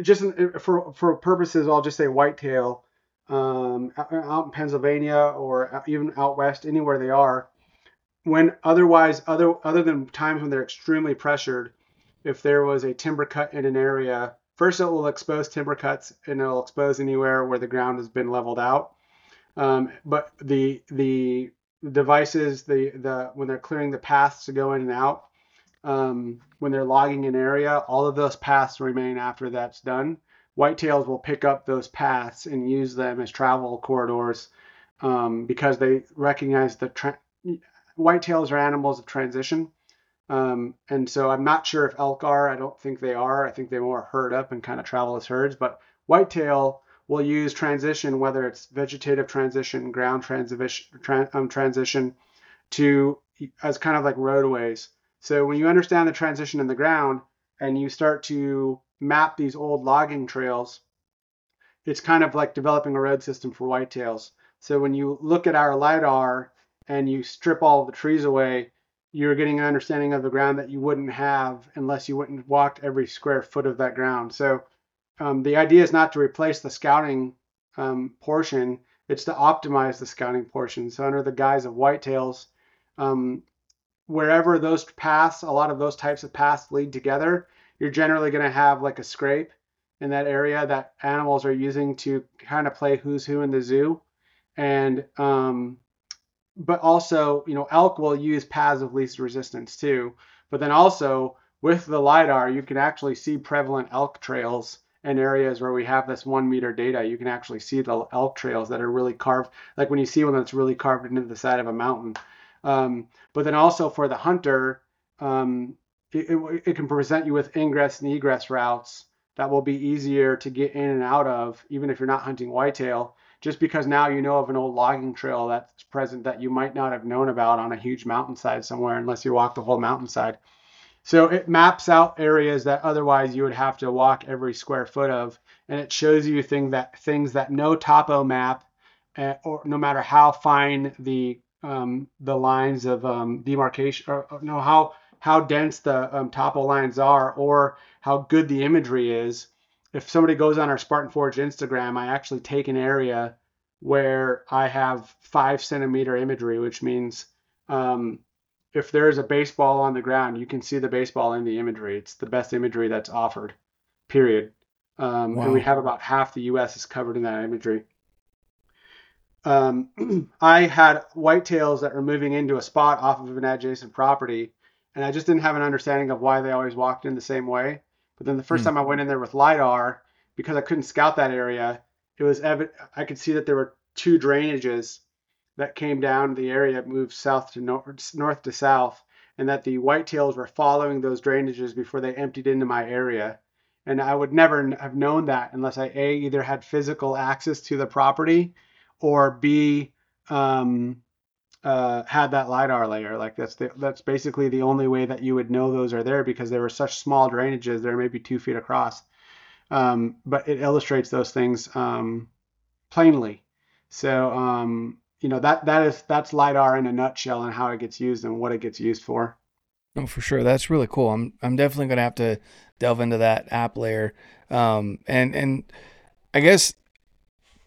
just in, for for purposes. I'll just say whitetail um, out in Pennsylvania or even out west, anywhere they are. When otherwise other other than times when they're extremely pressured, if there was a timber cut in an area First, it will expose timber cuts and it'll expose anywhere where the ground has been leveled out. Um, but the the devices, the the when they're clearing the paths to go in and out, um, when they're logging an area, all of those paths remain after that's done. Whitetails will pick up those paths and use them as travel corridors um, because they recognize the tra- whitetails are animals of transition. Um, and so I'm not sure if elk are. I don't think they are. I think they more herd up and kind of travel as herds. But whitetail will use transition, whether it's vegetative transition, ground transition, um, transition, to as kind of like roadways. So when you understand the transition in the ground and you start to map these old logging trails, it's kind of like developing a road system for whitetails. So when you look at our lidar and you strip all the trees away, you're getting an understanding of the ground that you wouldn't have unless you went and walked every square foot of that ground. So um, the idea is not to replace the scouting um, portion; it's to optimize the scouting portion. So under the guise of whitetails, um, wherever those paths, a lot of those types of paths lead together, you're generally going to have like a scrape in that area that animals are using to kind of play who's who in the zoo. And um, but also, you know, elk will use paths of least resistance too. But then also with the LiDAR, you can actually see prevalent elk trails in areas where we have this one meter data. You can actually see the elk trails that are really carved, like when you see one that's really carved into the side of a mountain. Um, but then also for the hunter, um, it, it, it, can present you with ingress and egress routes that will be easier to get in and out of, even if you're not hunting whitetail just because now you know of an old logging trail that's present that you might not have known about on a huge mountainside somewhere unless you walk the whole mountainside. So it maps out areas that otherwise you would have to walk every square foot of, and it shows you thing that things that no topo map, uh, or no matter how fine the um, the lines of um, demarcation, or, or no how how dense the um, topo lines are, or how good the imagery is, if somebody goes on our Spartan Forge Instagram, I actually take an area where I have five centimeter imagery, which means um, if there's a baseball on the ground, you can see the baseball in the imagery. It's the best imagery that's offered, period. Um, wow. And we have about half the U.S. is covered in that imagery. Um, (clears throat) I had whitetails that were moving into a spot off of an adjacent property, and I just didn't have an understanding of why they always walked in the same way. But then the first mm. time I went in there with lidar, because I couldn't scout that area, it was evident. I could see that there were two drainages that came down the area, moved south to north, north to south, and that the whitetails were following those drainages before they emptied into my area. And I would never have known that unless I a either had physical access to the property, or b um, uh, had that lidar layer. Like that's the, that's basically the only way that you would know those are there because they were such small drainages. They're maybe two feet across, um, but it illustrates those things um, plainly. So um, you know that that is that's lidar in a nutshell and how it gets used and what it gets used for. Oh, for sure. That's really cool. I'm I'm definitely gonna have to delve into that app layer. Um, and and I guess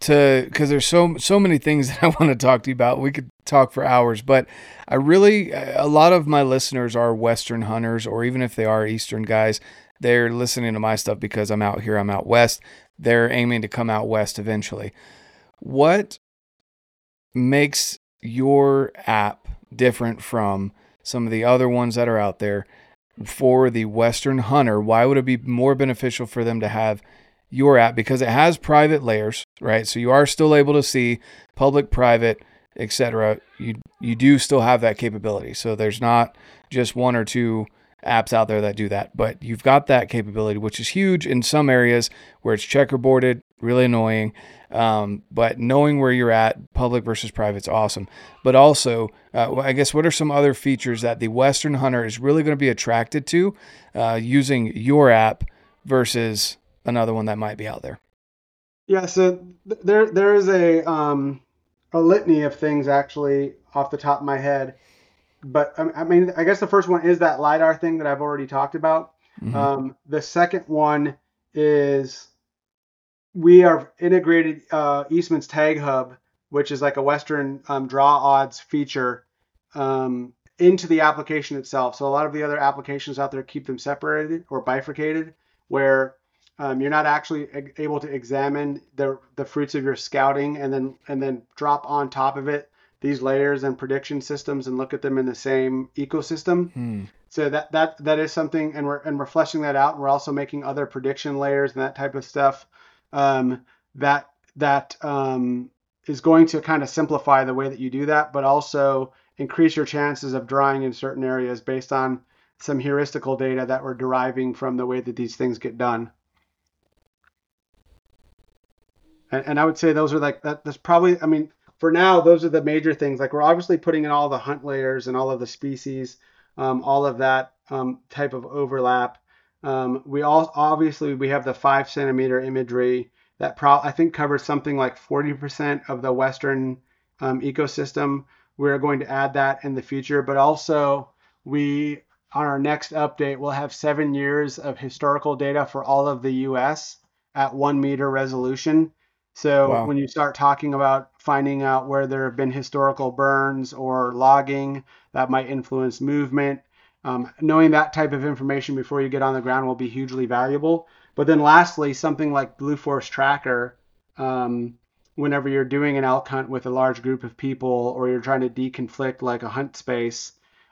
to because there's so so many things (laughs) that I want to talk to you about. We could talk for hours, but I really a lot of my listeners are Western hunters, or even if they are Eastern guys, they're listening to my stuff because I'm out here, I'm out west. They're aiming to come out west eventually. What makes your app different from some of the other ones that are out there for the Western hunter? Why would it be more beneficial for them to have your app because it has private layers, right? So you are still able to see public, private, etc. You you do still have that capability. So there's not just one or two apps out there that do that, but you've got that capability, which is huge in some areas where it's checkerboarded, really annoying. Um, but knowing where you're at, public versus private, is awesome. But also, uh, I guess, what are some other features that the Western hunter is really going to be attracted to uh, using your app versus another one that might be out there? Yeah, so th- there there is a um, a litany of things actually off the top of my head, but um, I mean I guess the first one is that lidar thing that I've already talked about. Mm-hmm. Um, the second one is we are integrated uh, Eastman's Tag Hub, which is like a Western um, draw odds feature um, into the application itself. So a lot of the other applications out there keep them separated or bifurcated, where um, you're not actually able to examine the the fruits of your scouting and then and then drop on top of it these layers and prediction systems and look at them in the same ecosystem. Hmm. So that that that is something, and we're and we're fleshing that out. We're also making other prediction layers and that type of stuff. Um, that that um, is going to kind of simplify the way that you do that, but also increase your chances of drawing in certain areas based on some heuristical data that we're deriving from the way that these things get done. And, and I would say those are like that. That's probably. I mean, for now, those are the major things. Like we're obviously putting in all the hunt layers and all of the species, um, all of that um, type of overlap. Um, we all obviously we have the five centimeter imagery that pro- I think covers something like 40% of the Western um, ecosystem. We're going to add that in the future, but also we on our next update we'll have seven years of historical data for all of the U.S. at one meter resolution. So Wow. when you start talking about finding out where there have been historical burns or logging that might influence movement, um, knowing that type of information before you get on the ground will be hugely valuable. But then lastly, something like Blue Force Tracker, um, whenever you're doing an elk hunt with a large group of people, or you're trying to deconflict like a hunt space,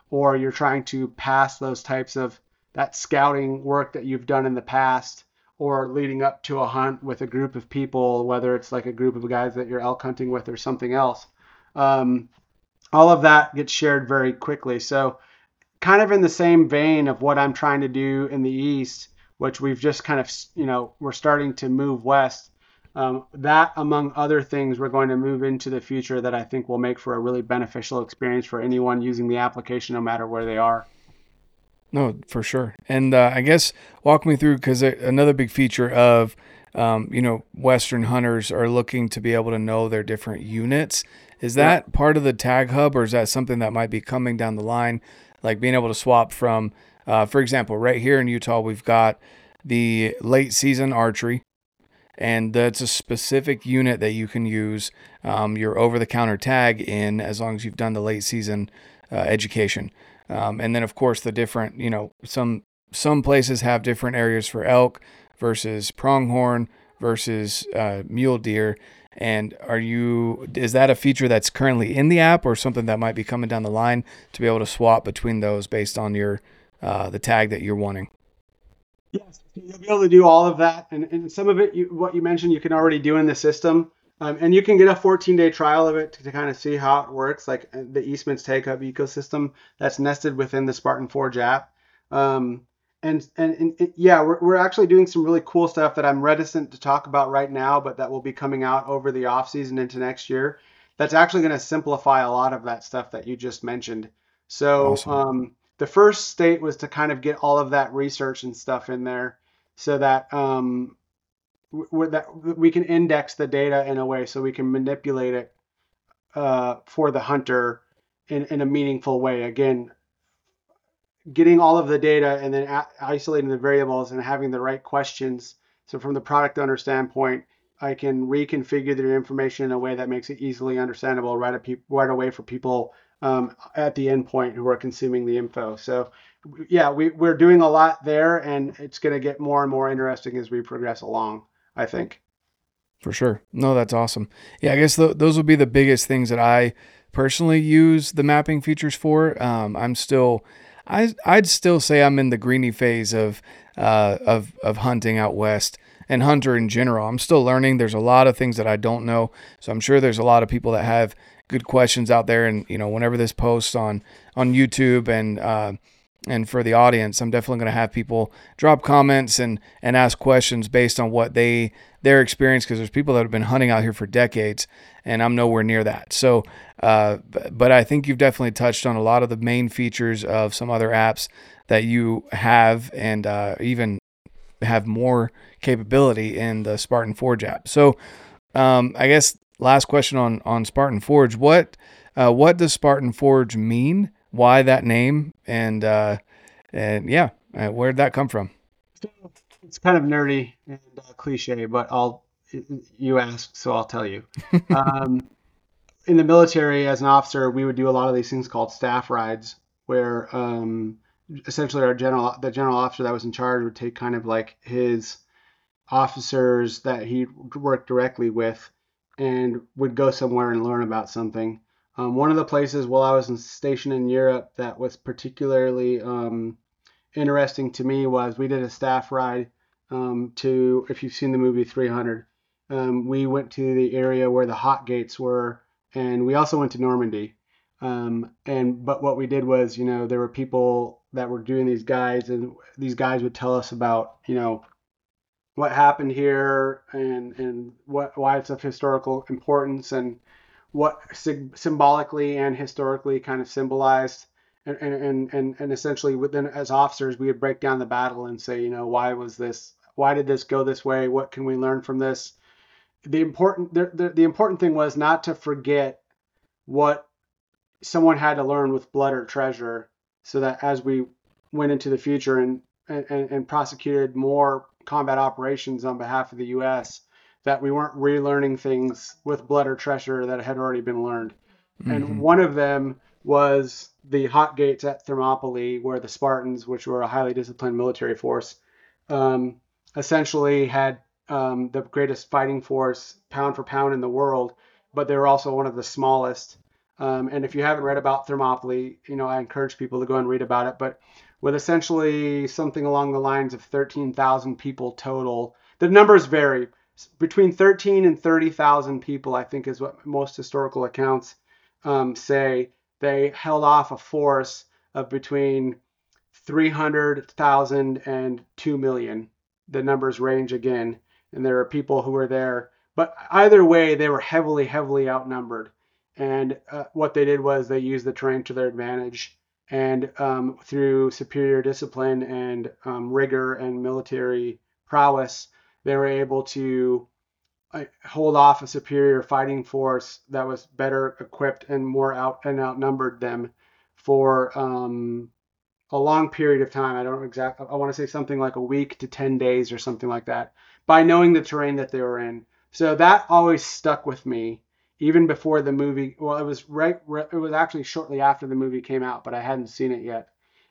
or you're trying to pass those types of that scouting work that you've done in the past, or leading up to a hunt with a group of people, whether it's like a group of guys that you're elk hunting with or something else. Um, all of that gets shared very quickly. So, kind of in the same vein of what I'm trying to do in the East, which we've just kind of, you know, we're starting to move west. Um, that, among other things, we're going to move into the future that I think will make for a really beneficial experience for anyone using the application, no matter where they are. No, for sure. And uh, I guess walk me through because another big feature of, um, you know, Western hunters are looking to be able to know their different units. Is Yeah. that part of the tag hub or is that something that might be coming down the line? Like being able to swap from, uh, for example, right here in Utah, we've got the late season archery, and that's a specific unit that you can use um, your over the counter tag in as long as you've done the late season uh, education. Um, and then of course the different, you know, some some places have different areas for elk versus pronghorn versus uh, mule deer. And are you is that a feature that's currently in the app or something that might be coming down the line to be able to swap between those based on your uh, the tag that you're wanting? Yes, you'll be able to do all of that, and, and some of it, you, what you mentioned, you can already do in the system, um, and you can get a 14-day trial of it to, to kind of see how it works, like uh, the Eastman's Tag Hub ecosystem that's nested within the Spartan Forge app. Um, and, and and yeah, we're, we're actually doing some really cool stuff that I'm reticent to talk about right now, but that will be coming out over the off season into next year. That's actually going to simplify a lot of that stuff that you just mentioned. So Awesome. um, the first state was to kind of get all of that research and stuff in there so that um, that we can index the data in a way so we can manipulate it uh, for the hunter in, in a meaningful way. Again, getting all of the data and then a- isolating the variables and having the right questions. So from the product owner standpoint, I can reconfigure the information in a way that makes it easily understandable right, peop right away for people um, at the endpoint who are consuming the info. So yeah, we, we're doing a lot there and it's going to get more and more interesting as we progress along, I think. For sure. No, that's awesome. Yeah, I guess th- those would be the biggest things that I personally use the mapping features for. Um, I'm still, I I'd still say I'm in the greeny phase of uh, of of hunting out west and hunter in general. I'm still learning. There's a lot of things that I don't know, so I'm sure there's a lot of people that have good questions out there. And you know, whenever this posts on on YouTube and uh, and for the audience, I'm definitely going to have people drop comments and and ask questions based on what they their experience because there's people that have been hunting out here for decades and I'm nowhere near that. So, uh, but I think you've definitely touched on a lot of the main features of some other apps that you have and uh, even have more capability in the Spartan Forge app. So, um, I guess last question on on Spartan Forge. What uh, what does Spartan Forge mean? Why that name? And uh, and yeah, uh, where did that come from? It's kind of nerdy and uh, cliche, but I'll you asked, so I'll tell you. (laughs) Um, in the military, as an officer, we would do a lot of these things called staff rides, where um, essentially our general, the general officer that was in charge, would take kind of like his officers that he worked directly with, and would go somewhere and learn about something. Um, one of the places while I was stationed in Europe that was particularly um, interesting to me was we did a staff ride um, to, if you've seen the movie 300, um, we went to the area where the hot gates were, and we also went to Normandy. Um, and but what we did was, you know, there were people that were doing these guides, and these guys would tell us about, you know, what happened here and and what why it's of historical importance and what symbolically and historically kind of symbolized and and and and essentially within as officers we would break down the battle and say you know why was this why did this go this way what can we learn from this the important the, the, the important thing was not to forget what someone had to learn with blood or treasure so that as we went into the future and and, and prosecuted more combat operations on behalf of the U.S., that we weren't relearning things with blood or treasure that had already been learned. Mm-hmm. And one of them was the hot gates at Thermopylae, where the Spartans, which were a highly disciplined military force, um, essentially had um, the greatest fighting force pound for pound in the world, but they were also one of the smallest. Um, and if you haven't read about Thermopylae, you know I encourage people to go and read about it. But with essentially something along the lines of 13,000 people total, the numbers vary between 13 and 30,000 people. I think is what most historical accounts um, say. They held off a force of between 300,000 and 2 million. The numbers range again and there are people who were there. But either way, they were heavily, heavily outnumbered. And uh, what they did was they used the terrain to their advantage. And um, through superior discipline and um, rigor and military prowess, they were able to hold off a superior fighting force that was better equipped and more out and outnumbered them for um, a long period of time. I don't exactly. I want to say something like a week to ten days or something like that by knowing the terrain that they were in. So that always stuck with me even before the movie. Well, it was right. It was actually shortly after the movie came out, but I hadn't seen it yet.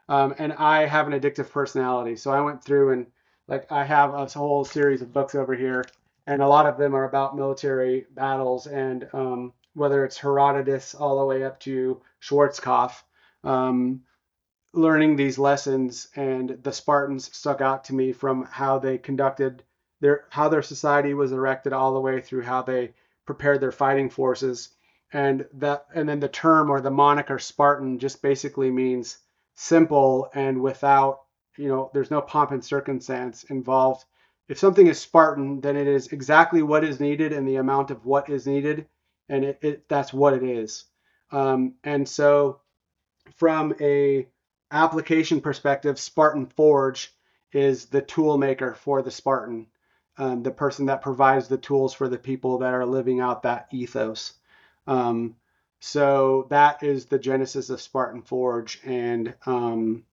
Um, and I have an addictive personality, so I went through and like I have a whole series of books over here, and a lot of them are about military battles and um, whether it's Herodotus all the way up to Schwarzkopf. Um, learning these lessons and the Spartans stuck out to me from how they conducted their how their society was erected all the way through how they prepared their fighting forces and that and then the term or the moniker Spartan just basically means simple and without you know there's no pomp and circumstance involved if something is Spartan then it is exactly what is needed and the amount of what is needed and it, it that's what it is um, and so from a application perspective Spartan Forge is the tool maker for the Spartan um, the person that provides the tools for the people that are living out that ethos. Um, so that is the genesis of Spartan Forge, and um,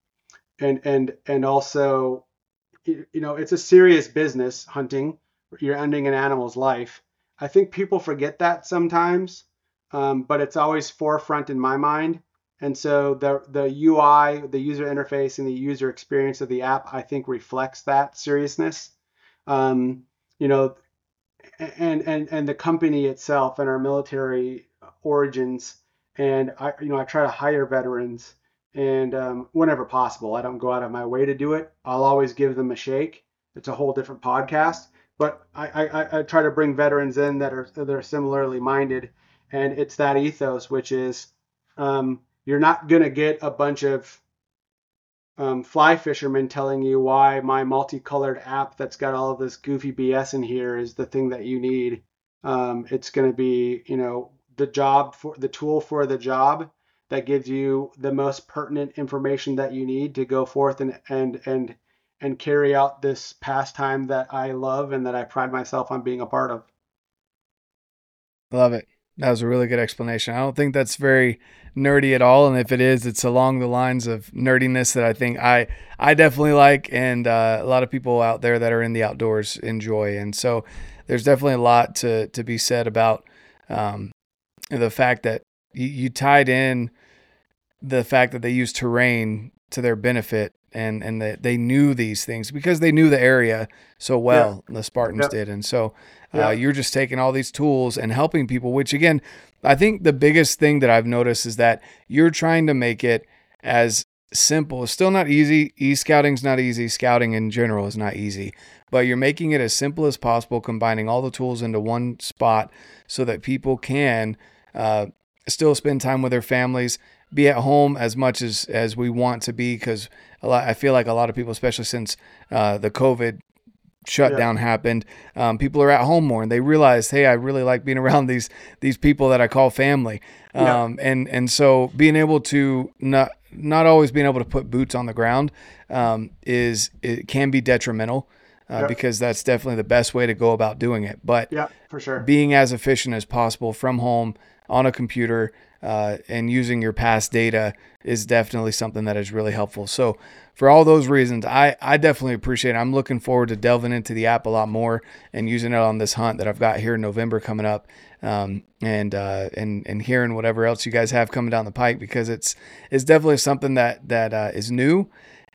and and and also, you know, it's a serious business hunting. You're ending an animal's life. I think people forget that sometimes, um, but it's always forefront in my mind. And so the the UI, the user interface, and the user experience of the app, I think reflects that seriousness um, you know, and and and the company itself and our military origins. And I, you know, I try to hire veterans, and um, whenever possible, I don't go out of my way to do it. I'll always give them a shake. It's a whole different podcast, but I, I, I try to bring veterans in that are that are similarly minded, and it's that ethos, which is um, you're not gonna get a bunch of um, fly fisherman telling you why my multicolored app that's got all of this goofy BS in here is the thing that you need. Um, it's to be, you know, the job for the tool for the job that gives you the most pertinent information that you need to go forth and and and and carry out this pastime that I love and that I pride myself on being a part of. Love it. That was a really good explanation. I don't think that's very nerdy at all, and if it is, it's along the lines of nerdiness that I think I I definitely like, and uh, a lot of people out there that are in the outdoors enjoy. And so, there's definitely a lot to to be said about um, the fact that you, you tied in the fact that they use terrain to their benefit and and that they knew these things because they knew the area so well yeah. the spartans did and so yeah. Uh, you're just taking all these tools and helping people, which again, I think the biggest thing that I've noticed is that you're trying to make it as simple. It's still not easy. E scouting's not easy. Scouting in general is not easy, but you're making it as simple as possible, combining all the tools into one spot so that people can uh, still spend time with their families, be at home as much as as we want to be. Because a lot I feel like a lot of people, especially since uh, the COVID shutdown yeah. happened, um, people are at home more and they realize, hey, I really like being (laughs) around these these people that I call family. Um, yeah. and and so being able to not not always being able to put boots on the ground um, is it can be detrimental. Uh, because that's definitely the best way to go about doing it. But yeah, for sure. Being as efficient as possible from home on a computer uh, and using your past data is definitely something that is really helpful. So, for all those reasons, I, I definitely appreciate it. I'm looking forward to delving into the app a lot more and using it on this hunt that I've got here in November coming up, um, and uh, and and hearing whatever else you guys have coming down the pike because it's it's definitely something that that uh, is new.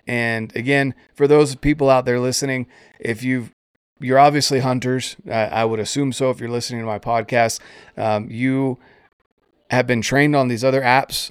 And again, for those people out there listening, if you've you're obviously hunters. I, I would assume so if you're listening to my podcast. Um, you have been trained on these other apps,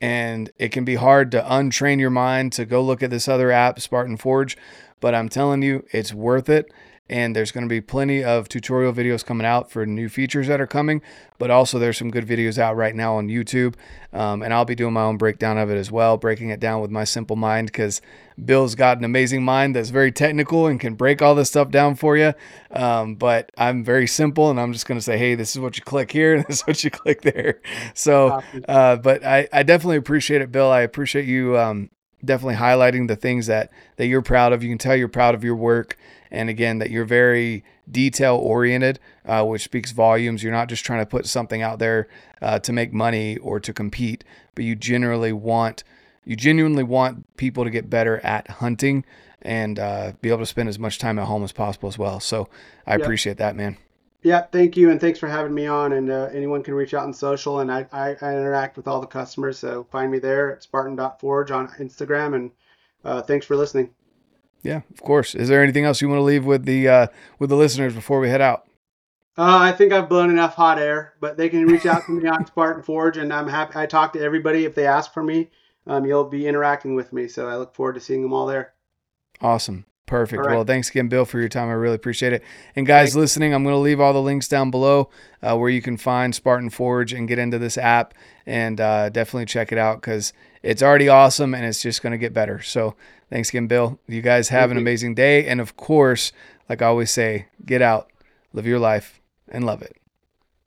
and it can be hard to untrain your mind to go look at this other app, Spartan Forge. But I'm telling you, it's worth it and there's going to be plenty of tutorial videos coming out for new features that are coming but also there's some good videos out right now on youtube. Um, and i'll be doing my own breakdown of it as well breaking it down with my simple mind because bill's got an amazing mind that's very technical and can break all this stuff down for you um, but i'm very simple and i'm just going to say hey this is what you click here (laughs) and this is what you click there. So uh, but I, I definitely appreciate it bill. I appreciate you um, definitely highlighting the things that that you're proud of. You can tell you're proud of your work and again that you're very detail oriented, uh, which speaks volumes. You're not just trying to put something out there uh, to make money or to compete, but you generally want you genuinely want people to get better at hunting and uh, be able to spend as much time at home as possible as well. So I yep. appreciate that, man. Yeah, thank you, and thanks for having me on. And uh, anyone can reach out on social, and I, I, I, interact with all the customers, so find me there at spartan.forge on Instagram. And uh, thanks for listening. Yeah, of course. Is there anything else you want to leave with the uh, with the listeners before we head out? Uh, I think I've blown enough hot air, but they can reach out to me on (laughs) Spartan Forge, and I'm happy. I talk to everybody if they ask for me. Um, you'll be interacting with me, so I look forward to seeing them all there. Awesome. Perfect. Right. Well, thanks again, Bill, for your time. I really appreciate it. And guys thanks. listening, I'm going to leave all the links down below uh, where you can find Spartan Forge and get into this app and uh, definitely check it out because it's already awesome and it's just going to get better. So Thanks again, Bill. You guys have Thank an you. amazing day. And of course, like I always say, get out, live your life, and love it.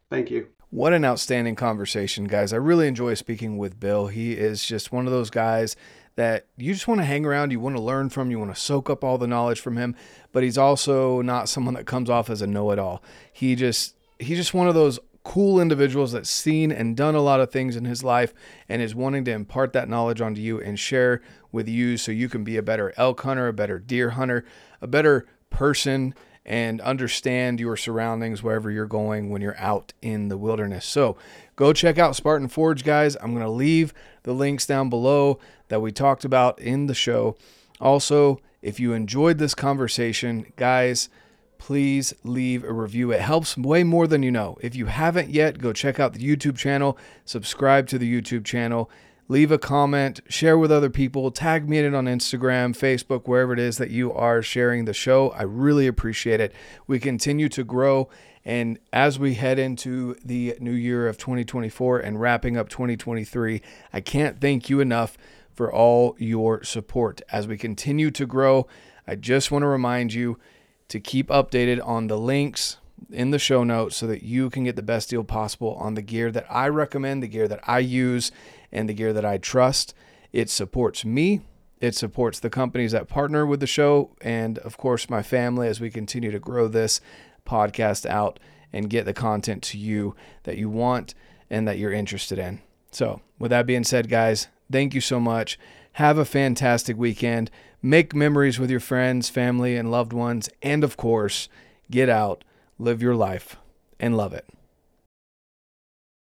Thank you. What an outstanding conversation, guys. I really enjoy speaking with Bill. He is just one of those guys that you just want to hang around, you want to learn from, you want to soak up all the knowledge from him, but he's also not someone that comes off as a know-it-all. He just he's just one of those cool individuals that's seen and done a lot of things in his life and is wanting to impart that knowledge onto you and share with you so you can be a better elk hunter, a better deer hunter, a better person, and understand your surroundings wherever you're going when you're out in the wilderness. So go check out Spartan Forge, guys. I'm going to leave the links down below that we talked about in the show. Also, if you enjoyed this conversation, guys, please leave a review. It helps way more than you know. If you haven't yet, go check out the YouTube channel, subscribe to the YouTube channel, leave a comment, share with other people, tag me in it on Instagram, Facebook, wherever it is that you are sharing the show. I really appreciate it. We continue to grow. And as we head into the new year of 2024 and wrapping up 2023, I can't thank you enough for all your support. As we continue to grow, I just want to remind you to keep updated on the links in the show notes so that you can get the best deal possible on the gear that I recommend, the gear that I use, and the gear that I trust. It supports me. It supports the companies that partner with the show, and of course, my family as we continue to grow this podcast out and get the content to you that you want and that you're interested in. So, with that being said, guys, thank you so much. Have a fantastic weekend. Make memories with your friends, family, and loved ones. And of course, get out, live your life, and love it.